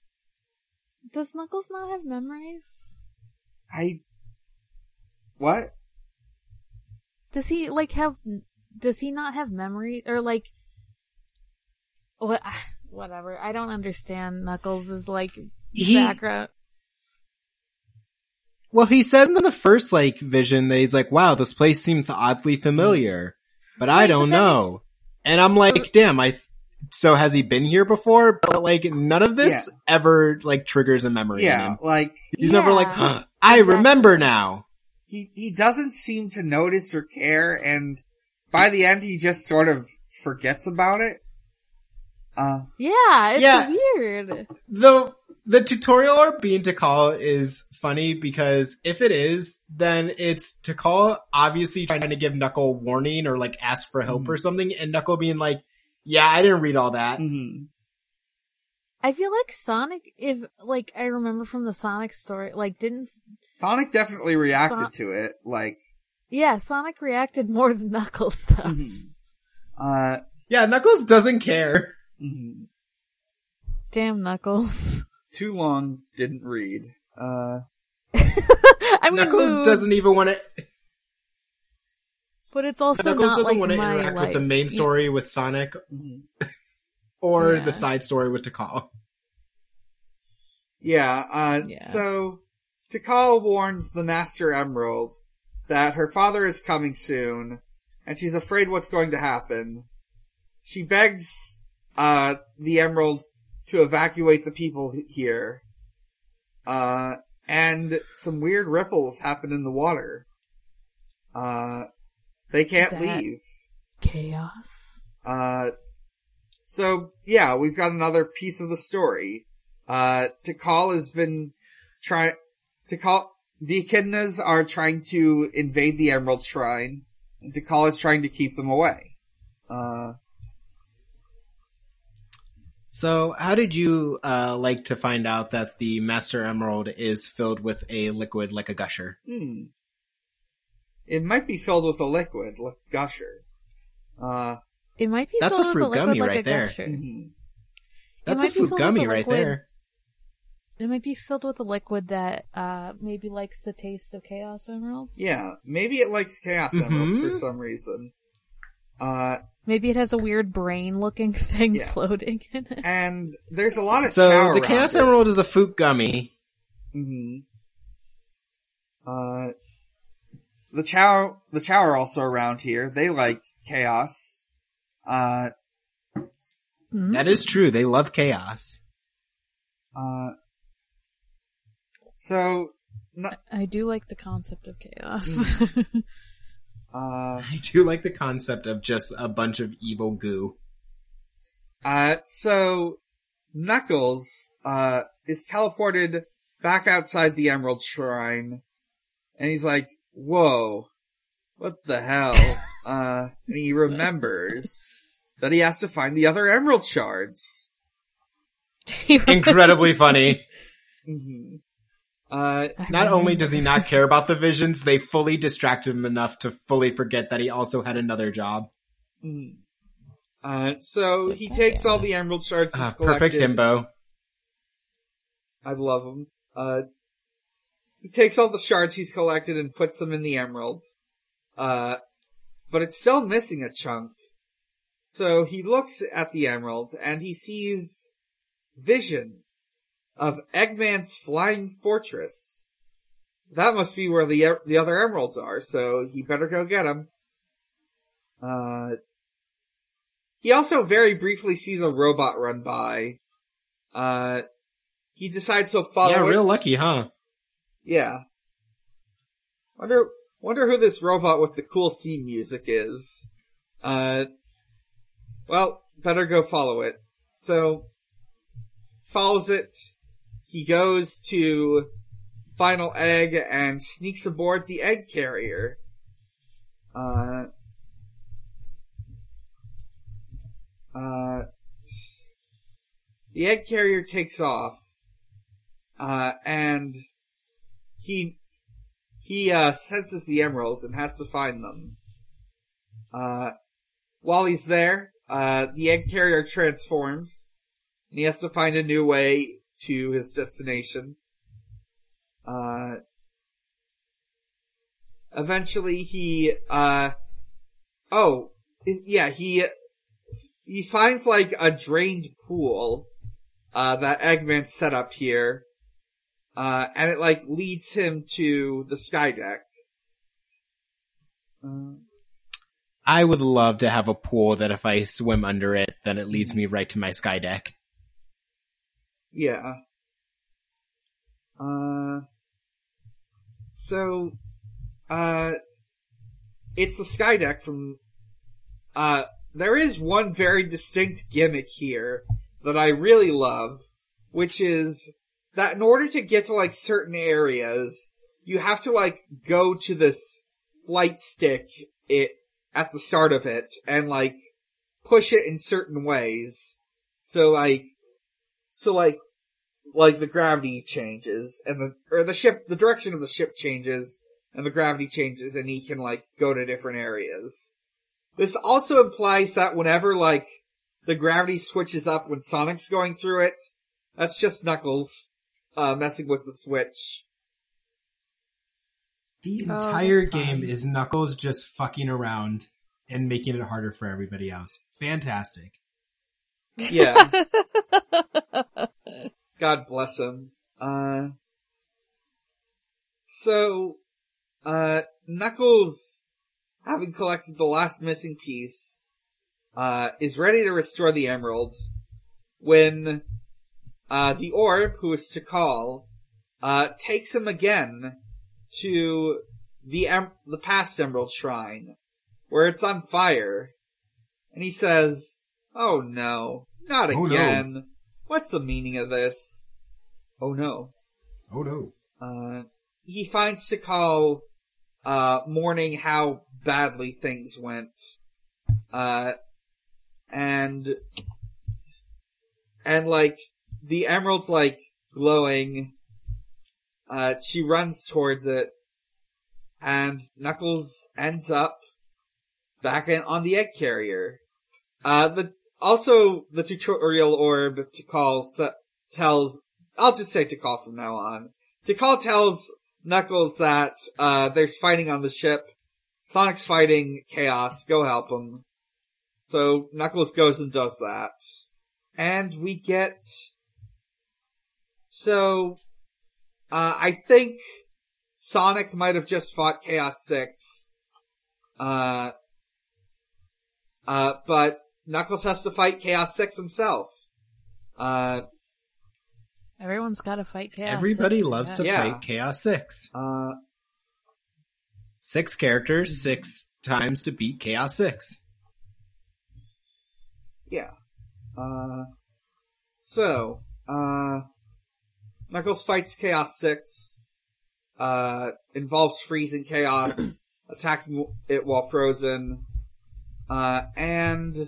Does Knuckles not have memories? I, what? Does he like have? Does he not have memories or like? What? (sighs) Whatever. I don't understand Knuckles' is like He- background. Well, he said in the first like vision that he's like, "Wow, this place seems oddly familiar," but I don't but know. And I'm like, "Damn, I." Th- so has he been here before? But like, none of this ever like triggers a memory. in Yeah, him. like, he's never like, huh, "I Exactly. remember now." he he doesn't seem to notice or care and by the end he just sort of forgets about it uh Yeah, it's Yeah. weird. The the tutorial or being Tikal is funny because if it is, then it's Tikal obviously trying to give Knuckle warning or like ask for help or something, and Knuckle being like, "Yeah, I didn't read all that." mhm. I feel like Sonic, if like I remember from the Sonic story, like didn't sonic definitely reacted Son- to it like yeah, Sonic reacted more than Knuckles does. uh Yeah, Knuckles doesn't care. mhm. Damn Knuckles. (laughs) too long didn't read uh I mean, Knuckles mood, doesn't even want to. But it's also Knuckles not doesn't like want to my interact with the main story with Sonic mhm. or Yeah. the side story with Tikal. Yeah, uh, Yeah. so Tikal warns the Master Emerald that her father is coming soon, and she's afraid what's going to happen. She begs, uh, the Emerald to evacuate the people here. Uh, and some weird ripples happen in the water. Uh, they can't that- leave. Chaos. Uh, so yeah, we've got another piece of the story. Uh, Tikal has been trying, Tikal, the Echidnas are trying to invade the Emerald Shrine, and Tikal is trying to keep them away. Uh, So, how did you uh, like to find out that the Master Emerald is filled with a liquid like a gusher? hmm. It might be filled with a liquid, like gusher. Uh, It might be That's filled a with fruit liquid gummy like right a there. gusher. That's a fruit gummy a right liquid. there. It might be filled with a liquid that uh maybe likes the taste of chaos emeralds. yeah, maybe it likes Chaos Emeralds for Mhm. some reason. Uh, Maybe it has a weird brain looking (laughs) thing Yeah. floating in it. and there's a lot of So, the Chaos. Emerald is a fruit gummy. hmm Uh, the Chao, the Chao are also around here. They like chaos. Uh, Hmm? That is true. They love chaos. uh, so, I do like the concept of chaos. Mm. (laughs) uh, I do like the concept of just a bunch of evil goo. uh, so, Knuckles, uh, is teleported back outside the Emerald Shrine, and he's like, whoa, what the hell? (laughs) uh, and he remembers that he has to find the other Emerald Shards. Incredibly funny. hmm Uh, Not only does he not care about the visions, they fully distract him enough to fully forget that he also had another job. mm. uh, so So he bad. takes all the emerald shards. he's Ah, perfect collected. himbo. I love him. He takes all the shards he's collected and puts them in the emerald. Uh, but it's still missing a chunk. So he looks at the emerald and he sees visions of Eggman's flying fortress. That must be where the the other emeralds are, so he better go get them. Uh, he also very briefly sees a robot run by. Uh, he decides to follow yeah, it. real lucky, huh? Yeah. Wonder wonder who this robot with the cool scene music is. Uh well, better go follow it. So follows it. He goes to Final Egg and sneaks aboard the egg carrier. Uh uh the egg carrier takes off. Uh and he he uh senses the emeralds and has to find them. Uh while he's there, uh the egg carrier transforms and he has to find a new way to his destination. Uh eventually he uh oh yeah he he finds like a drained pool uh that Eggman set up here uh, and it like leads him to the sky deck. Uh, I would love to have a pool that if I swim under it, then it leads me right to my sky deck. yeah. Uh, so, uh, it's the sky deck from, uh, there is one very distinct gimmick here that I really love, which is that in order to get to like certain areas, you have to like go to this flight stick it at the start of it and like push it in certain ways. So like, so like, like the gravity changes and the, or the ship, the direction of the ship changes and the gravity changes and he can like go to different areas. This also implies that whenever like the gravity switches up when Sonic's going through it, that's just Knuckles uh, messing with the switch. The Oh, entire that's fine. game is Knuckles just fucking around and making it harder for everybody else. Fantastic. Yeah. (laughs) God bless him. Uh, so, uh, Knuckles, having collected the last missing piece, uh, is ready to restore the emerald when, uh, the orb, who is Tikal, uh, takes him again to the em- the past emerald shrine, where it's on fire. And he says, Oh no, not Oh, no. again. What's the meaning of this? Oh no. Oh no. Uh, he finds Tikal, uh, mourning how badly things went. Uh, and, and like, the emerald's like glowing. Uh, she runs towards it. And Knuckles ends up back in, on the egg carrier. Uh, the, also the tutorial orb Tikal se- tells, I'll just say Tikal from now on. Tikal tells Knuckles that, uh, there's fighting on the ship. Sonic's fighting Chaos. Go help him. So Knuckles goes and does that. And we get, so, uh, I think Sonic might have just fought Chaos 6. Uh, uh, but Knuckles has to fight Chaos 6 himself. Uh, Everyone's got to fight chaos. Everybody Six, loves to Yeah. fight Chaos 6. uh, Six characters, six times to beat Chaos 6. Yeah. Uh, so, uh, Knuckles fights Chaos 6, uh, involves freezing Chaos, (clears throat) attacking it while frozen, uh, and,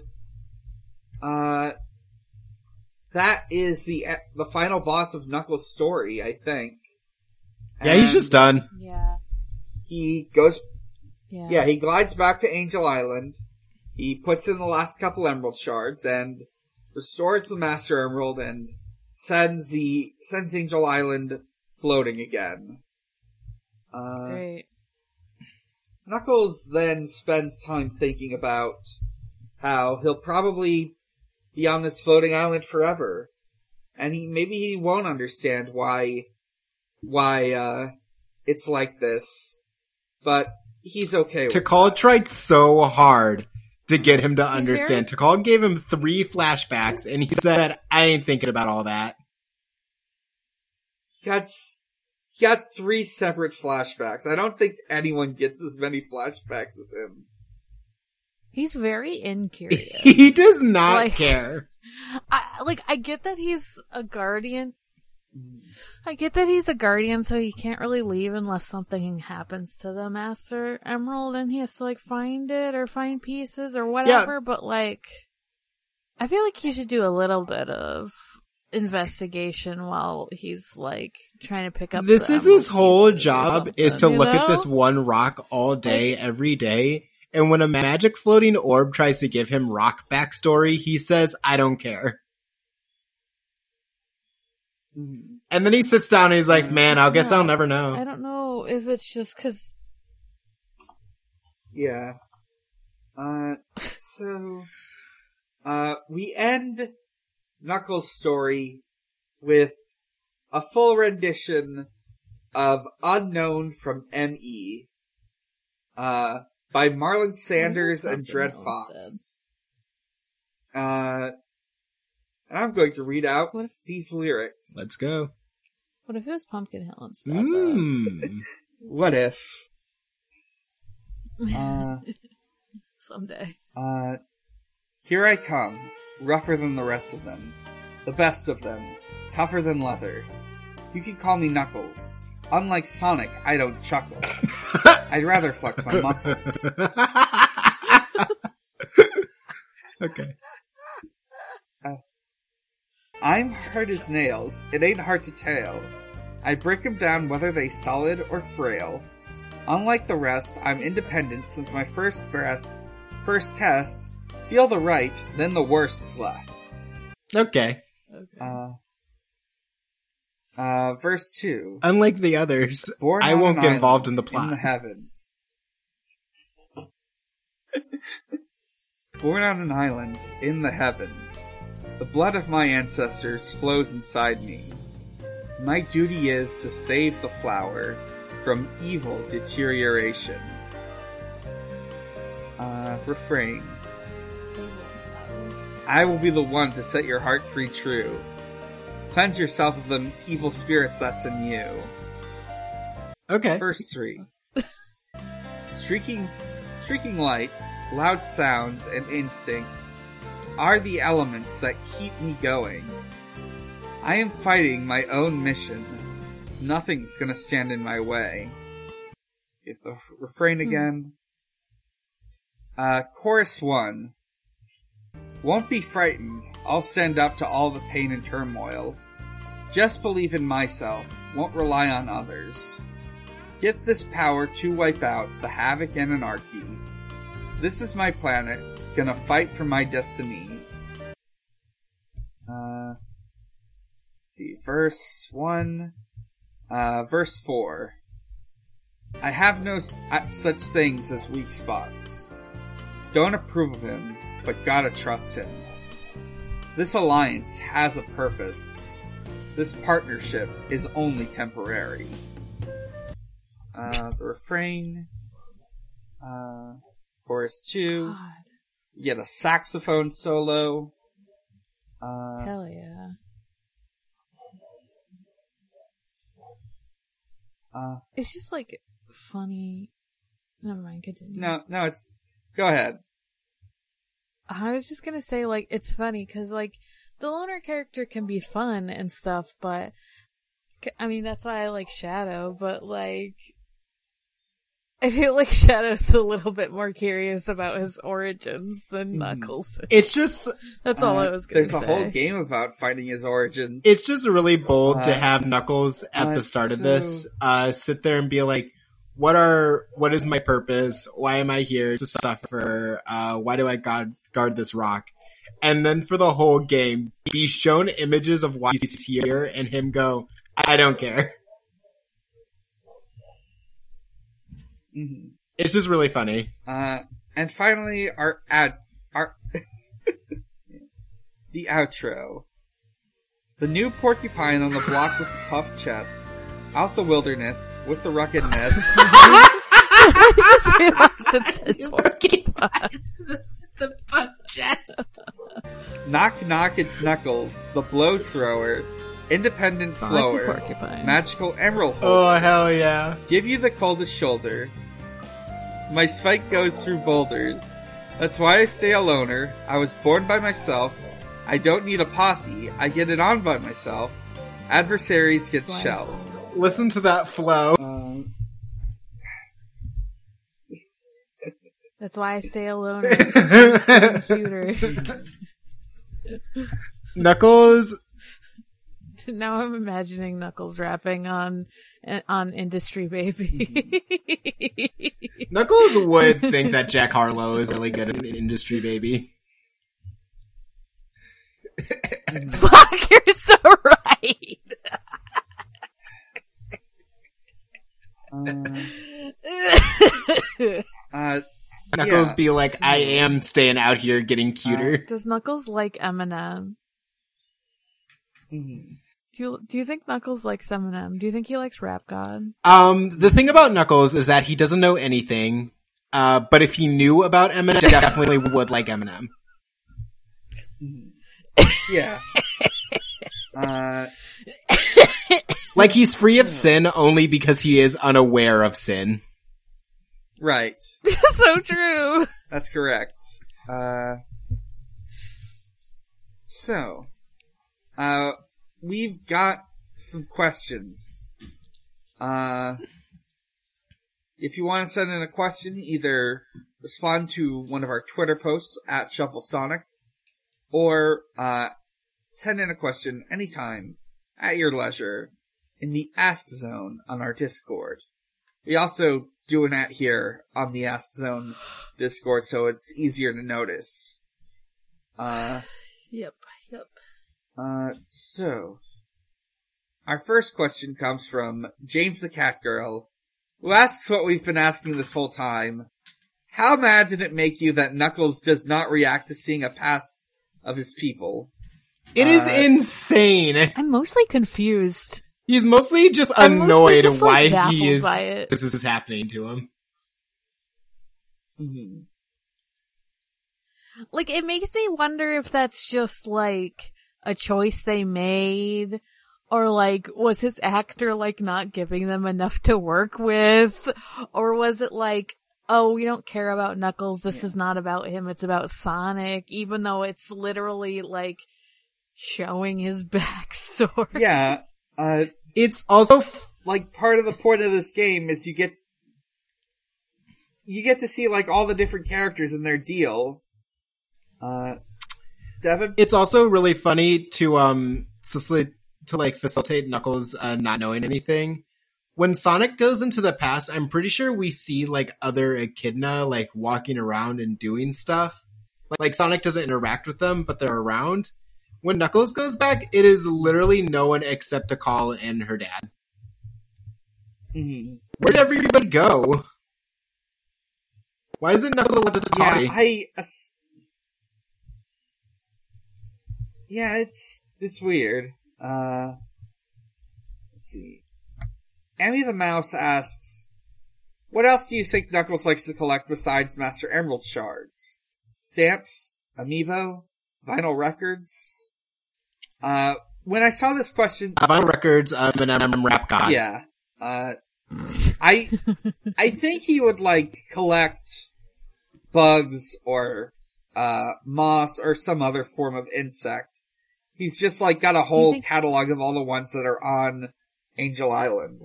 uh, that is the, the final boss of Knuckles' story, I think. Yeah, he's just done. Yeah. He goes Yeah. yeah, he glides back to Angel Island. He puts in the last couple emerald shards and restores the Master Emerald and sends the sends Angel Island floating again. Uh, Great. Knuckles then spends time thinking about how he'll probably be on this floating island forever, and he maybe he won't understand why why uh it's like this, but he's okay. with Tikal tried so hard to get him to He's understand. Tikal gave him three flashbacks and he said, I ain't thinking about all that. He got, he got three separate flashbacks. I don't think anyone gets as many flashbacks as him. He's very incurious. (laughs) He does not Like- care. (laughs) I like I get that he's a guardian. I get that he's a guardian, so he can't really leave unless something happens to the Master Emerald, and he has to like find it or find pieces or whatever. But like, I feel like he should do a little bit of investigation while he's like trying to pick up. This is his whole job is to look you at this one rock all day, every day. And when a magic floating orb tries to give him rock backstory, he says, I don't care. And then he sits down and he's like, man, I guess Yeah. I'll never know. I don't know if it's just because Yeah. Uh, so, uh, we end Knuckles' story with a full rendition of Unknown from ME, uh, by Marlon Saunders and something Dread Fox. Uh, and I'm going to read out What if- these lyrics. Let's go. what if it was Pumpkin Hill instead? Mmm. What if? (laughs) Uh, Someday. Uh, here I come, rougher than the rest of them. The best of them, tougher than leather. You can call me Knuckles. Unlike Sonic, I don't chuckle. (laughs) I'd rather flex my muscles. (laughs) okay. I'm hard as nails, it ain't hard to tell. I break 'em down whether they solid or frail. Unlike the rest, I'm independent since my first breath, first test, feel the right, then the worst's left. Okay. Okay. Uh, uh, verse 2. Unlike the others, Born I won't get involved in the plot. In the heavens. (laughs) Born on an island in the heavens. The blood of my ancestors flows inside me. My duty is to save the flower from evil deterioration. Uh, refrain. I will be the one to set your heart free true. Cleanse yourself of the evil spirits that's in you. Okay. Verse 3. Streaking, streaking lights, loud sounds, and instinct are the elements that keep me going. I am fighting my own mission. Nothing's gonna stand in my way. Get the refrain again. Uh, chorus 1. Won't be frightened. I'll stand up to all the pain and turmoil. Just believe in myself. Won't rely on others. Get this power to wipe out the havoc and anarchy. This is my planet. Gonna fight for my destiny. Uh, see, verse 1. Uh, verse 4. I have no s- uh, such things as weak spots. Don't approve of him, but gotta trust him. This alliance has a purpose. This partnership is only temporary. Uh, the refrain, uh, chorus two, God, you get a saxophone solo, uh, hell yeah. uh, It's just like funny. Never mind, continue. no, no, it's, go ahead. I was just gonna say, like, it's funny because, like, the loner character can be fun and stuff, but I mean, that's why I like Shadow, but like, I feel like Shadow's a little bit more curious about his origins than Mhm. Knuckles. It's just That's all I Uh, was gonna There's say. a whole game about finding his origins. it's just really bold to Uh, have Knuckles at uh, the start of so- this uh sit there and be like what are what is my purpose? Why am I here to suffer? Uh why do I guard guard this rock? And then for the whole game be shown images of why he's here and him go, I don't care. Mhm. It's just really funny. Uh, and finally, our ad, our, (laughs) the outro. The new porcupine on the block with the puffed chest, out the wilderness with the rugged nest, That's a porcupine. the butt chest. knock knock it's knuckles, the blow thrower, independent Sonic flower, the porcupine. magical emerald holder, Oh hell yeah. give you the coldest shoulder. My spike goes through boulders. That's why I stay a loner. I was born by myself. I don't need a posse. I get it on by myself. Adversaries get That's why I shelved. Listen to that flow. Um, That's why I stay alone. Computer. (laughs) (laughs) Knuckles (laughs) now I'm imagining Knuckles rapping on on Industry Baby. (laughs) Knuckles would think that Jack Harlow is really good at industry baby. (laughs) Fuck, you're so right. uh, uh, Knuckles Yeah. be like, I am staying out here getting cuter. Does Knuckles like Eminem? mhm. Do you do you think Knuckles likes Eminem? Do you think he likes Rap God? um, the thing about Knuckles is that he doesn't know anything. Uh, but if he knew about Eminem, he definitely would like Eminem. yeah. (laughs) Uh, Like he's free of sin only because he is unaware of sin. right. (laughs) so true. That's correct. Uh, so, uh, we've got some questions. Uh, if you want to send in a question, either respond to one of our Twitter posts at Shuffle Sonic, or uh, send in a question anytime at your leisure in the Ask Zone on our Discord. We also do an at here on the Ask Zone Discord, so it's easier to notice. Uh, (sighs) Yep. Yep. Uh, so, our first question comes from James the Cat Girl, who asks what we've been asking this whole time. How mad did it make you that Knuckles does not react to seeing a past of his people? It is Uh, insane. I'm mostly confused. He's mostly just I'm mostly annoyed just, why like, baffled he is by it. this is happening to him. Mhm. Like, it makes me wonder if that's just like a choice they made, or like, was his actor like not giving them enough to work with, or was it like, oh, we don't care about Knuckles, this is not about him, it's about Sonic, even though it's literally like showing his (laughs) backstory. Yeah. Uh, It's also f- like part of the point of this game is you get you get to see like all the different characters and their deal. Uh, Devon, it's also really funny to um facilitate to like facilitate Knuckles uh, not knowing anything. When Sonic goes into the past, I'm pretty sure we see like other echidna like walking around and doing stuff. Like, like Sonic doesn't interact with them, but they're around. When Knuckles goes back, it is literally no one except Tikal and her dad. Mhm. Where did everybody go? Why isn't Knuckles allowed to yeah, talk? I. ass- Yeah, it's it's weird. Uh, let's see. Emmy the Mouse asks, "What else do you think Knuckles likes to collect besides Master Emerald shards? Stamps, amiibo, vinyl records?" Uh, when I saw this question, Vinyl Records, um, an M rap god. yeah, uh, I (laughs) I think he would like collect bugs or uh moss or some other form of insect. He's just like got a whole think- catalog of all the ones that are on Angel Island.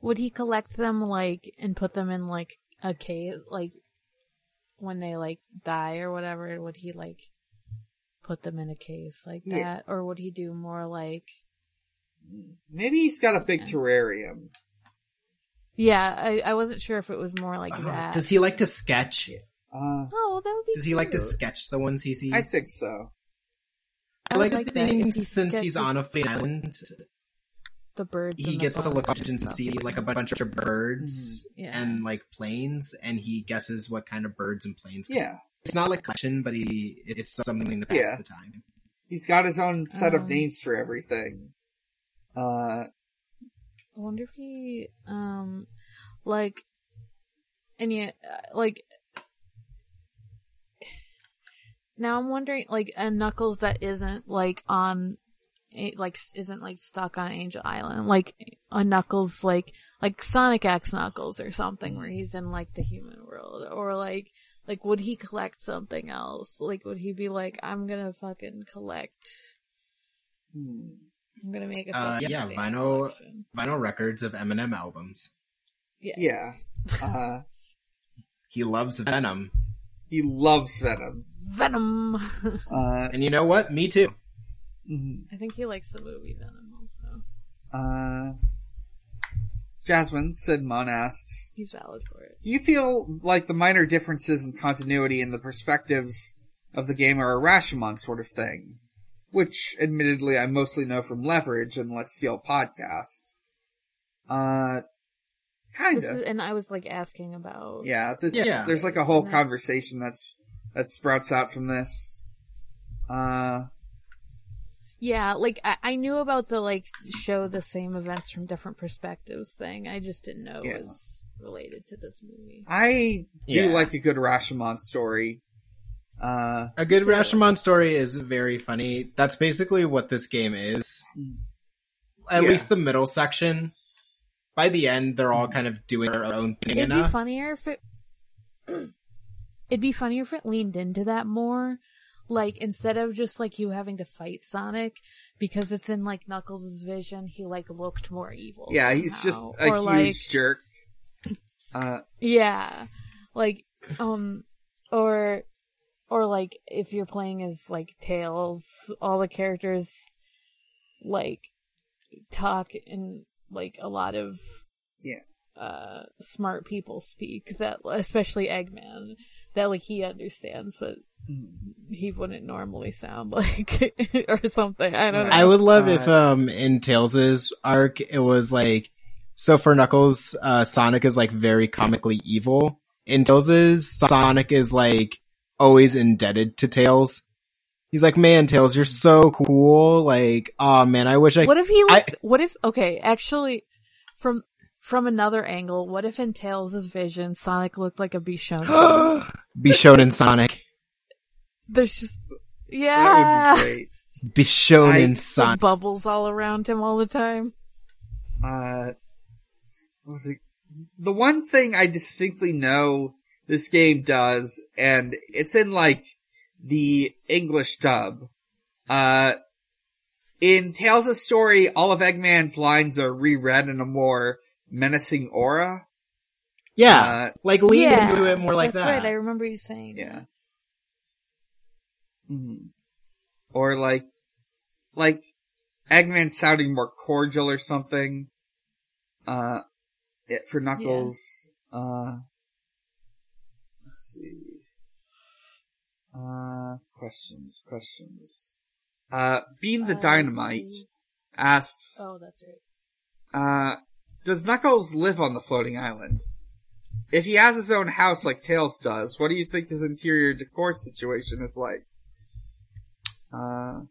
Would he collect them like and put them in like a case, like when they like die or whatever? Would he like put them in a case like that, Yeah. or would he do more like? Maybe he's got a big terrarium. Yeah, I, I wasn't sure if it was more like Uh, that. Does he like to sketch? Uh, Oh, well, that would be. Does he like to sketch the ones he sees? I think so. I I would like, like the that thing he since he's sketches on a fleet island, the birds. he gets to look up and see like a bunch of birds Yeah. and like planes, and he guesses what kind of birds and planes. Yeah. It's not like collection, but he it's something to pass Yeah. the time. He's got his own set of Um, names for everything. Uh, I wonder if he, um, like, and yeah, uh, like, now I'm wondering, like, a Knuckles that isn't, like, on, a- like, isn't, like, stuck on Angel Island, like, a Knuckles, like, like Sonic X Knuckles or something, where he's in, like, the human world, or, like, like, would he collect something else? Like, would he be like, I'm gonna fucking collect, hmm. I'm gonna make a Uh, yeah, vinyl- collection. Vinyl records of Eminem albums. Yeah. yeah. Uh, He loves Venom, he loves Venom. Venom. (laughs) Uh, and you know what? Me too. mhm. I think he likes the movie Venom also. Uh, Jasmine Sidmon asks, He's valid for it. Do you feel like the minor differences in continuity and the perspectives of the game are a Rashomon sort of thing? Which, admittedly, I mostly know from Leverage and Let's Steal podcast. Uh, This kinda. and I was like asking about. Yeah, this, Yeah. there's like a whole That's- conversation that's, that sprouts out from this. Uh, Yeah, like I, I knew about the like show the same events from different perspectives thing. I just didn't know Yeah. it was related to this movie. I do Yeah. like a good Rashomon story. Uh, A good too. Rashomon story is very funny. That's basically what this game is. At Yeah. least the middle section. By the end, they're all kind of doing their own thing It'd enough. be funnier if it. It'd be funnier if it leaned into that more. Like instead of just like you having to fight Sonic because it's in like Knuckles' vision, he like looked more evil. yeah, he's somehow. just a or huge like jerk. Uh, Yeah. Like, um, or, or like, if you're playing as like Tails, all the characters, like, talk in like a lot of, Yeah. uh, smart people speak that, especially Eggman, that like he understands, but he wouldn't normally sound (laughs) like, or something. I don't know. I would love Uh, if, um, in Tails' arc, it was like, so for Knuckles, uh, Sonic is like very comically evil. In Tails' Sonic is like always indebted to Tails. He's like, man, Tails, you're so cool. Like, oh man, I wish I. What if he I- what if, okay, actually, from, from another angle, what if in Tails' vision, Sonic looked like a Bichon? be shown in Sonic. There's just, That yeah, would be great. Shown I- in Sonic. bubbles all around him all the time. Uh, what was it? The one thing I distinctly know this game does, and it's in like the English dub. Uh, in Tales of Story, all of Eggman's lines are reread in a more menacing aura. Yeah, Uh, like lean yeah, into it more like that's that. right. I remember you saying. Yeah. Mm-hmm. Or like, like Eggman sounding more cordial or something. Uh, it, for Knuckles, uh, let's see. Uh, questions, questions. Uh, Bean the Uh, Dynamite asks, Oh, that's right. uh, does Knuckles live on the floating island? If he has his own house like Tails does, what do you think his interior decor situation is like? Uh,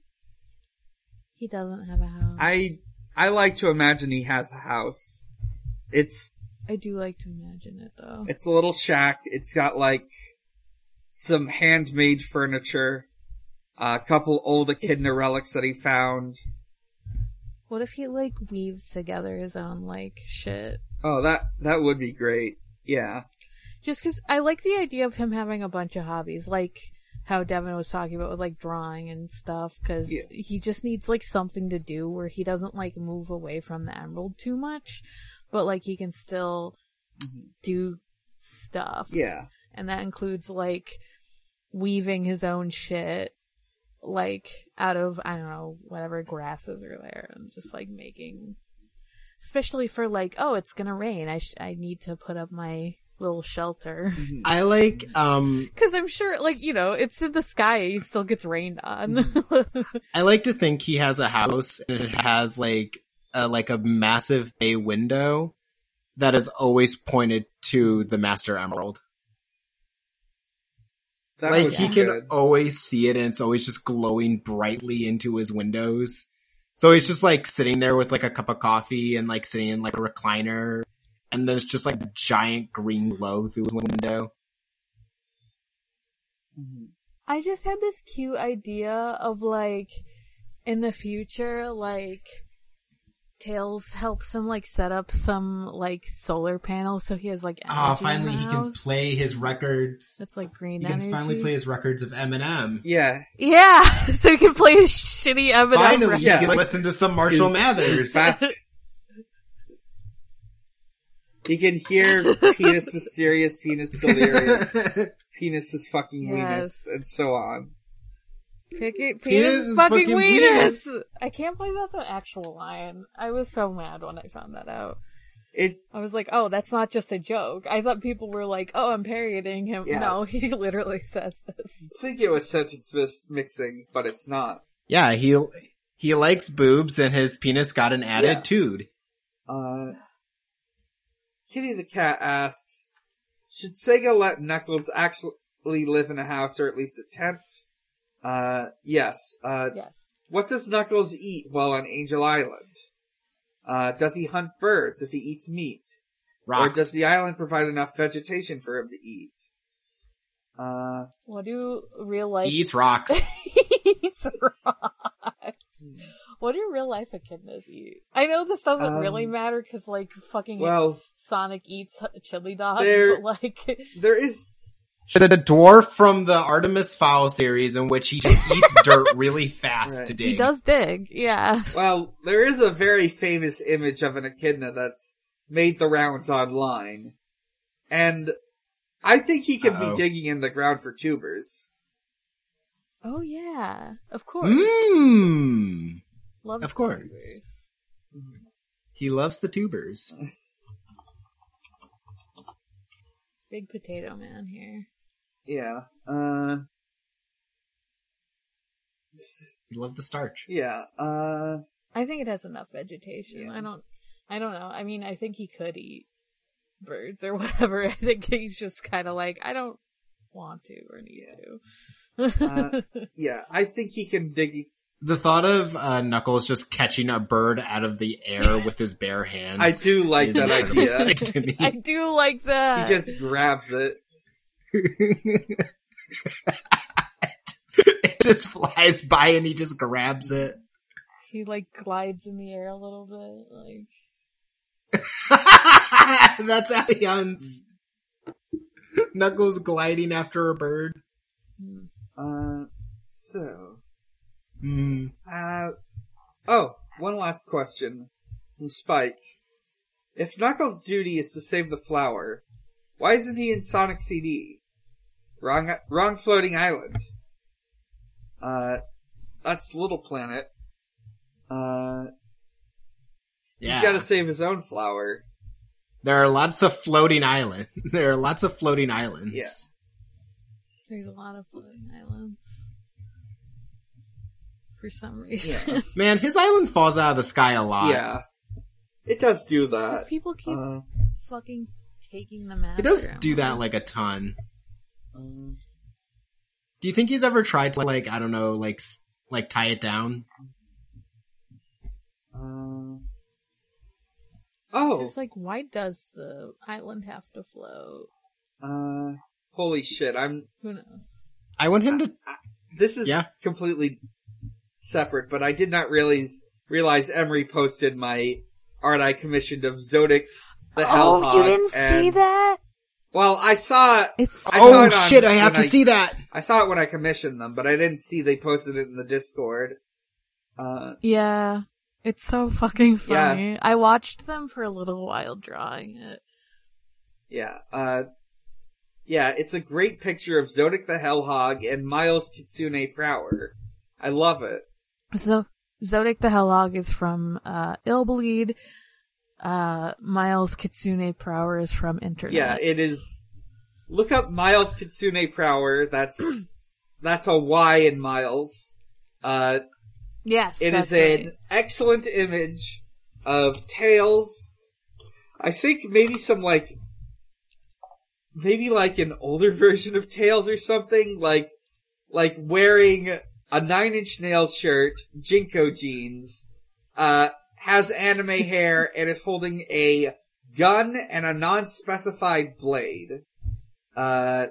He doesn't have a house. I, I like to imagine he has a house. It's, I do like to imagine it though. it's a little shack. It's got like some handmade furniture, a couple old echidna relics that he found. What if he like weaves together his own like shit? Oh, that, that would be great. Yeah. Just because I like the idea of him having a bunch of hobbies, like how Devon was talking about with like drawing and stuff. Because Yeah. he just needs like something to do where he doesn't like move away from the emerald too much, but like he can still mm-hmm. do stuff. Yeah. And that includes like weaving his own shit like out of I don't know whatever grasses are there and just like making especially for like oh it's gonna rain. I sh- I need to put up my little shelter. I like, um, because I'm sure like you know it's in the sky he still gets rained on. (laughs) I like to think he has a house and it has like a, like a massive bay window that is always pointed to the Master Emerald. That like would he be can always see it and it's always just glowing brightly into his windows. So he's just like sitting there with like a cup of coffee and like sitting in like a recliner and there's just like a giant green glow through his window. Mm-hmm. I just had this cute idea of like in the future, like Tails helps him like set up some like solar panels so he has like Ah, energy in finally the he can play his records. It's like green He can finally play his records of Eminem. Yeah. Yeah, (laughs) so he can play his shitty Eminem. Finally, record. he Yeah. can listen to some Marshall His- Mathers. Fast. he can hear (laughs) penis mysterious, penis delirious, (laughs) penis is fucking Yes. weenus, and so on. Pick it, Penis penis, is fucking fucking weenus. I can't believe that's an actual line. I was so mad when I found that out. It, I was like, oh, that's not just a joke. I thought people were like, oh, I'm parodying him. Yeah. No, he (laughs) literally says this. I think it was sentence mis- mixing, but it's not. yeah, he he likes boobs and his penis got an Yeah. attitude. Uh, Kitty the cat asks, should Sega let Knuckles actually live in a house or at least attempt? Uh, yes. Uh, Yes. What does Knuckles eat while on Angel Island? Uh, does he hunt birds if he eats meat? Or does the island provide enough vegetation for him to eat? Uh, What do real life he eats rocks. (laughs) he eats rocks? What do real life echidnas eat? I know this doesn't Um, really matter because like fucking well, Sonic eats chili dogs, There- but like there is, the dwarf from the Artemis Fowl series in which he just eats (laughs) dirt really fast Right. to dig. he does dig. Yeah. well, there is a very famous image of an echidna that's made the rounds online. And I think he could Uh-oh. be digging in the ground for tubers. Oh yeah, of course. Mmm. Love of course. tubers. He loves the tubers. Big potato man here. Yeah. Uh, He loves the starch. yeah. Uh, I think it has enough vegetation. Yeah. I don't. I don't know. I mean, I think he could eat birds or (laughs) whatever. I think he's just kind of like I don't want to or need to. Uh, (laughs) yeah, I think he can dig. The thought of uh, Knuckles just catching a bird out of the air with his bare (laughs) hands. I do like that idea. to me. I do like that. He just grabs it. It just flies by and he just grabs it. he like glides in the air a little bit, like (laughs) That's how he hunts. Knuckles gliding after a bird. hmm. Uh, so, Mm. uh, oh, one last question from Spike. If Knuckles' duty is to save the flower, why isn't he in Sonic CD? Wrong, wrong floating island. Uh, that's Little Planet. Uh, Yeah. he's gotta save his own flower. There are lots of floating islands. (laughs) There are lots of floating islands. Yeah. there's a lot of floating islands. For some reason. Yeah. (laughs) Man, his island falls out of the sky a lot. Yeah. It does do Because that. people keep Uh, fucking taking them out. It does do that like a ton. Um, Do you think he's ever tried to like, I don't know, like, like tie it down? uh, It's oh, just like, why does the island have to float? uh, holy shit, I'm, Who knows? I want him to, this is Yeah. completely separate, but I did not realize, realize Emery posted my art I commissioned of Zodic the oh, Hellhog. you didn't see that? Well, I saw, It's I saw oh it on- shit, I have when to see that! I saw it when I commissioned them, but I didn't see they posted it in the Discord. Uh, yeah. It's so fucking Yeah. funny. I watched them for a little while drawing it. Yeah, uh, yeah, it's a great picture of Zodic the Hellhog and Miles Kitsune Prower. I love it. So Zodic the Hellhog is from uh Illbleed. Uh Miles Kitsune Prower is from Internet. Yeah, it is. Look up Miles Kitsune Prower. That's (clears throat) that's a Y in Miles. Uh, yes. it is an right. excellent image of Tails. I think maybe some like, maybe like an older (laughs) version of Tails or something, like, like wearing a Nine Inch Nails shirt, JNCO jeans, uh, has anime hair, and is holding a gun and a non-specified blade. Uh,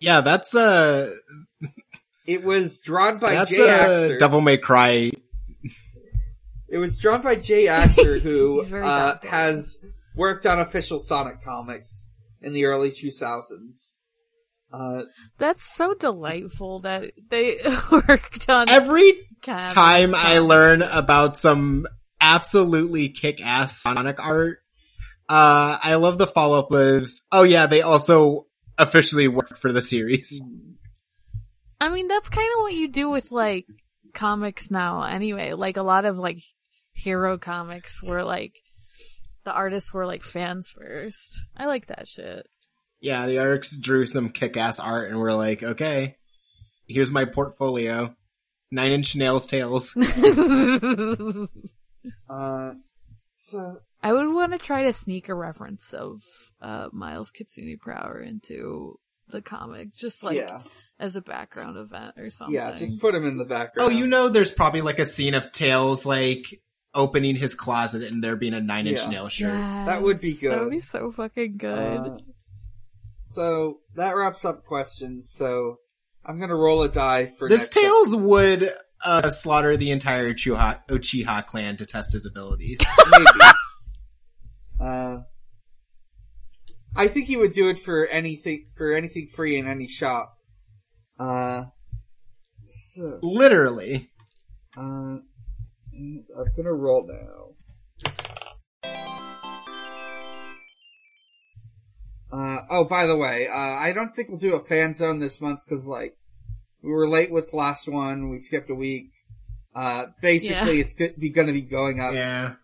Yeah, that's uh it was drawn by that's J. Axer. Devil May Cry. It was drawn by J. Axer, who (laughs) uh, has worked on official Sonic comics in the early 2000s. Uh, That's so delightful that they (laughs) worked on Every time I learn about some absolutely kick-ass Sonic art, uh, I love the follow-up with, oh yeah, they also officially worked for the series. I mean, that's kind of what you do with like comics now anyway. Like a lot of like hero comics were like the artists were like fans first. I like that shit. Yeah, the arcs drew some kick-ass art and we're like, okay, here's my portfolio. Nine Inch Nails Tales. (laughs) (laughs) I uh, so, would want to try to sneak a reference of uh Miles Kitsune Prower into the comic, just like yeah. as a background event or something. Yeah, just put him in the background. Oh, you know there's probably like a scene of Tails like opening his closet and there being a Nine Inch Yeah. Nail shirt. That would be good. That would be so fucking good. Uh, so, that wraps up questions, so I'm gonna roll a die for This Tails would uh, slaughter the entire Uchiha clan to test his abilities. (laughs) Maybe. uh, I think he would do it for anything, for anything free in any shop. Uh, so, Literally. uh, I'm gonna roll now. Uh, oh, by the way, uh, I don't think we'll do a fan zone this month because, like, we were late with the last one, we skipped a week. Uh, basically, Yeah. it's go- be gonna be going up Yeah.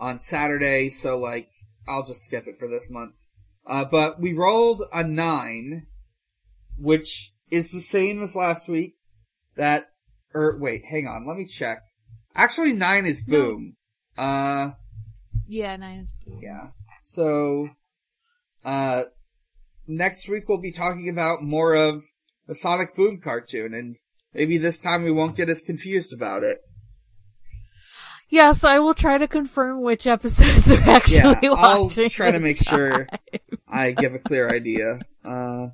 on Saturday, so like I'll just skip it for this month. Uh, but we rolled a nine, which is the same as last week. That, or wait, hang on, let me check. Actually, nine is No. boom. Uh, yeah, nine is boom. yeah. So, uh, next week we'll be talking about more of the Sonic Boom cartoon, and maybe this time we won't get as confused about it. Yes, I will try to confirm which episodes are (laughs) actually Yeah, I'll watching. try to this make sure. I give a clear idea. Uh,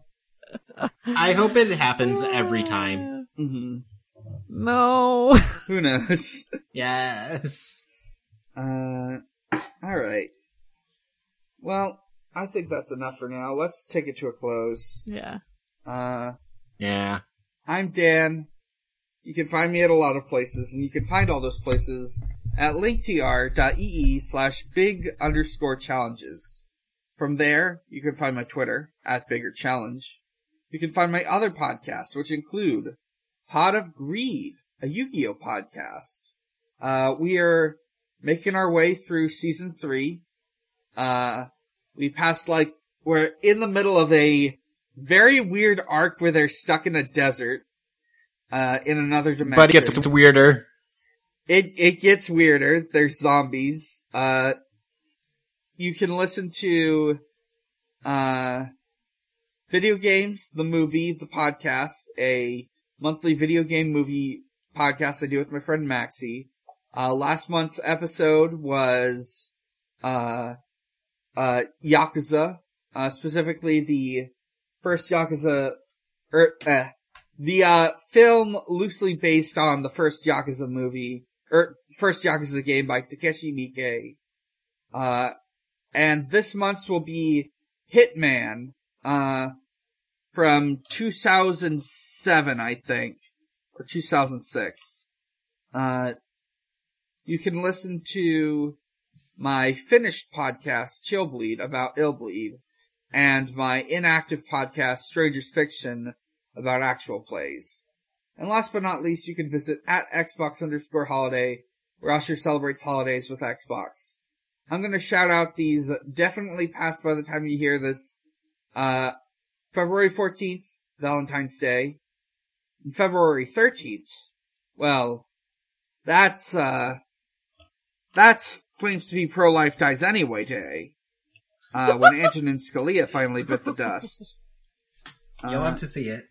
I hope it happens every time. hmm No. Who knows? Yes. Uh, alright. Well, I think that's enough for now. Let's take it to a close. yeah. Uh, Yeah. I'm Dan. You can find me at a lot of places, and you can find all those places at linktr.ee slash big underscore challenges. From there, you can find my Twitter, at bigger challenge. You can find my other podcasts, which include Pod of Greed, a Yu-Gi-Oh podcast. Uh, we are making our way through season three. Uh, we passed like, we're in the middle of a very weird arc where they're stuck in a desert, uh, in another dimension. But it gets weirder. It it gets weirder. There's zombies. Uh, you can listen to, uh, video games, the movie, the podcast, a monthly video game movie podcast I do with my friend Maxie. Uh, last month's episode was, uh, uh, Yakuza, uh, specifically the first Yakuza, er, uh, the, uh, film loosely based on the first Yakuza movie, or first Yakuza game by Takashi Miike. Uh, and this month's will be Hitman, uh, from 2007, I think, or 2006. Uh, you can listen to my finished podcast, Chill Bleed, about Illbleed, and my inactive podcast, Strangers Fiction, about actual plays. And last but not least, you can visit at Xbox underscore holiday, where Usher celebrates holidays with Xbox. I'm gonna shout out these definitely passed by the time you hear this. Uh, February 14th, Valentine's Day. And February 13th, well, that's, uh, that's claims to be pro-life dies anyway day. Uh, when (laughs) Antonin Scalia finally bit the dust. You'll Uh, have to see it.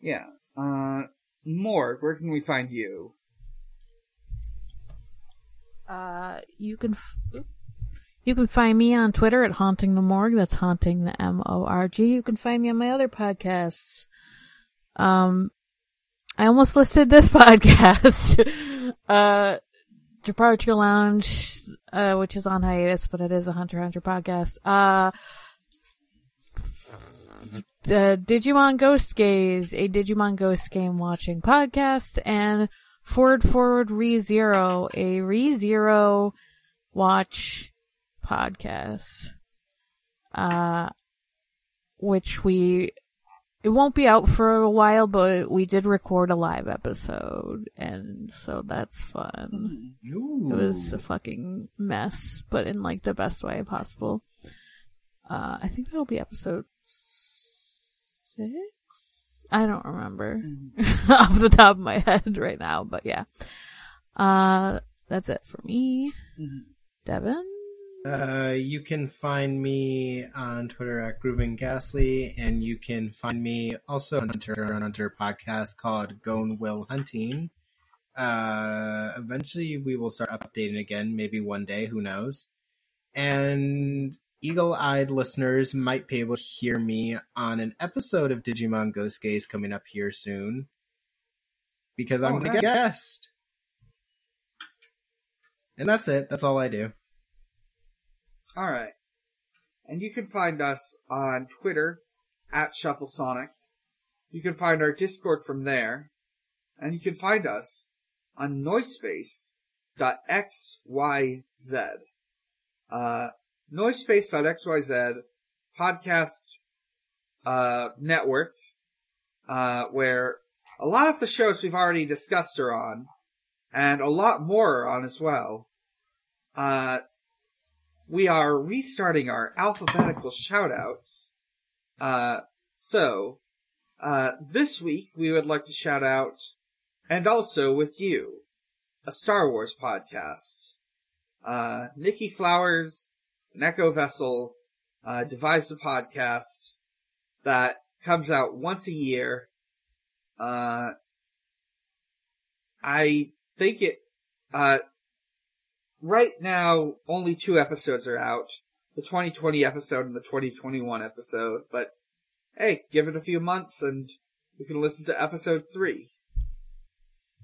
Yeah. Uh, Morg, where can we find you? Uh, you can f- you can find me on Twitter at haunting the morgue. That's haunting the M O R G. You can find me on my other podcasts. Um, I almost listed this (laughs) podcast. uh, Departure Lounge, uh, which is on hiatus, but it is a Hunter Hunter podcast. Uh, the Digimon Ghost Gaze, a Digimon Ghost game watching podcast, and Forward Forward Re Zero, a Re Zero watch podcast. Uh, which we, it won't be out for a while, but we did record a live episode, and so that's fun. Ooh. It was a fucking mess, but in like the best way possible. Uh, I think that'll be episode six. I don't remember (laughs) off the top of my head right now, but yeah. Uh, that's it for me. Devon? Uh, you can find me on Twitter at Grooving Ghastly, and you can find me also on Hunter x Hunter podcast called Gone Will Hunting. Uh, eventually we will start updating again, maybe one day, who knows. And eagle-eyed listeners might be able to hear me on an episode of Digimon Ghost Gaze coming up here soon. Because I'm Oh, going nice. get guest. And that's it. That's all I do. Alright. And you can find us on Twitter, at ShuffleSonic. You can find our Discord from there. And you can find us on noisepace.xyz. Uh, noisepace.xyz podcast, uh, network, uh, where a lot of the shows we've already discussed are on, and a lot more are on as well. Uh, we are restarting our alphabetical shoutouts. Uh, so, uh, this week we would like to shout out, and also with you, a Star Wars podcast. Uh, Nikki Flowers, an Echo Vessel, uh, devised a podcast that comes out once a year. Uh, I think it, uh, right now only two episodes are out. The 2020 episode and the 2021 episode, but hey, give it a few months and you can listen to episode three.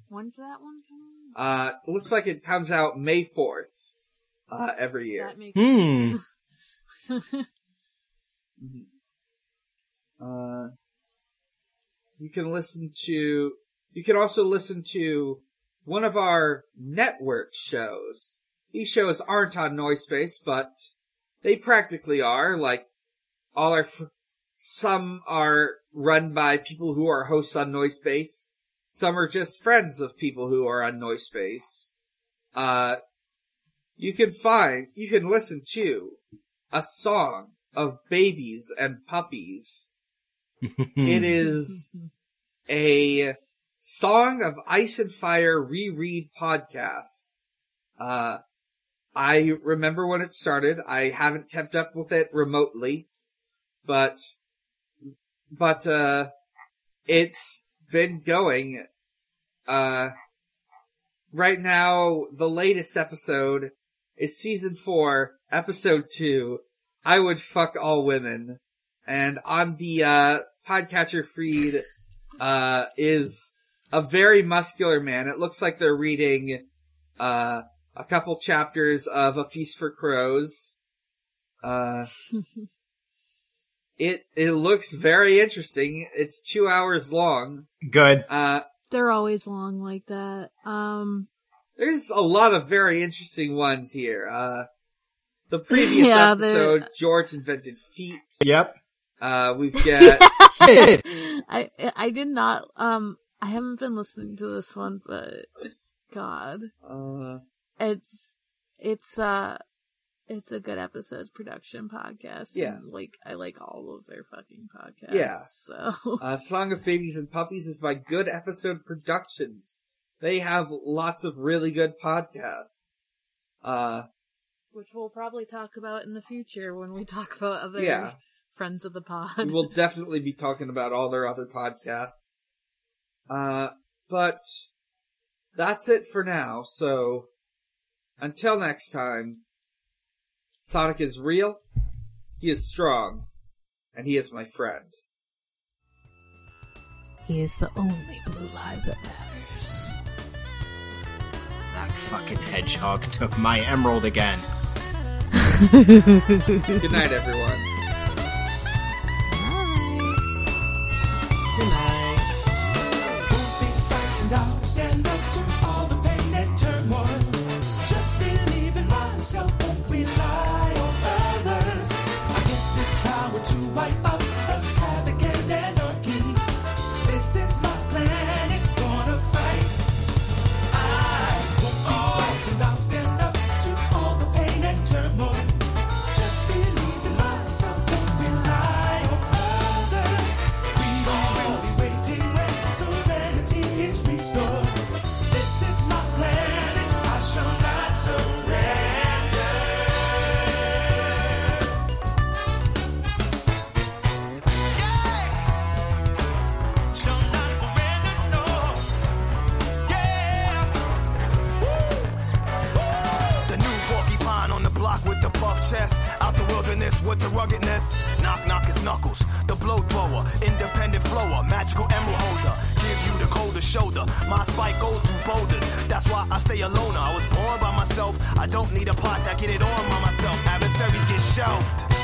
When's that one coming? Uh, looks like it comes out May 4th, uh, every year. That makes Hmm. sense. (laughs) Uh, you can listen to, you can also listen to one of our network shows. These shows aren't on Noisepace, but they practically are, like, all our, f- some are run by people who are hosts on Noisepace. Some are just friends of people who are on Noisepace. Uh, you can find, you can listen to a song of babies and puppies (laughs) it is a Song of Ice and Fire reread podcast. Uh, I remember when it started. I haven't kept up with it remotely, but, but, uh, it's been going. Uh, right now, the latest episode is season four, episode two. I would fuck all women. And on the, uh, podcatcher feed, uh, is a very muscular man. It looks like they're reading, uh, a couple chapters of A Feast for Crows. Uh, (laughs) it, it looks very interesting. It's two hours long. Good. Uh, They're always long like that. Um, There's a lot of very interesting ones here. Uh, the previous (laughs) Yeah, they're- episode, George invented feet. Yep. Uh, we've got, (laughs) I I did not. Um, I haven't been listening to this one, but God, uh, it's it's uh it's a good episodes production podcast. Yeah. like I like all of their fucking podcasts. Yeah. So (laughs) uh, Song of Babies and Puppies is by Good Episode Productions. They have lots of really good podcasts. Uh, which we'll probably talk about in the future when we talk about other Yeah. friends of the pod. we will (laughs) definitely be talking about all their other podcasts. Uh, but that's it for now. So until next time, Sonic is real, he is strong, and he is my friend. He is the only blue light that matters. That fucking hedgehog took my emerald again. Good night, everyone. Good night. Be frightened, with the ruggedness. Knock, knock his knuckles. The blow thrower. Independent flower. Magical emerald holder. Give you the colder shoulder. My spike goes through boulders. That's why I stay alone. I was born by myself. I don't need a pot. I get it on by myself. Adversaries get shelved.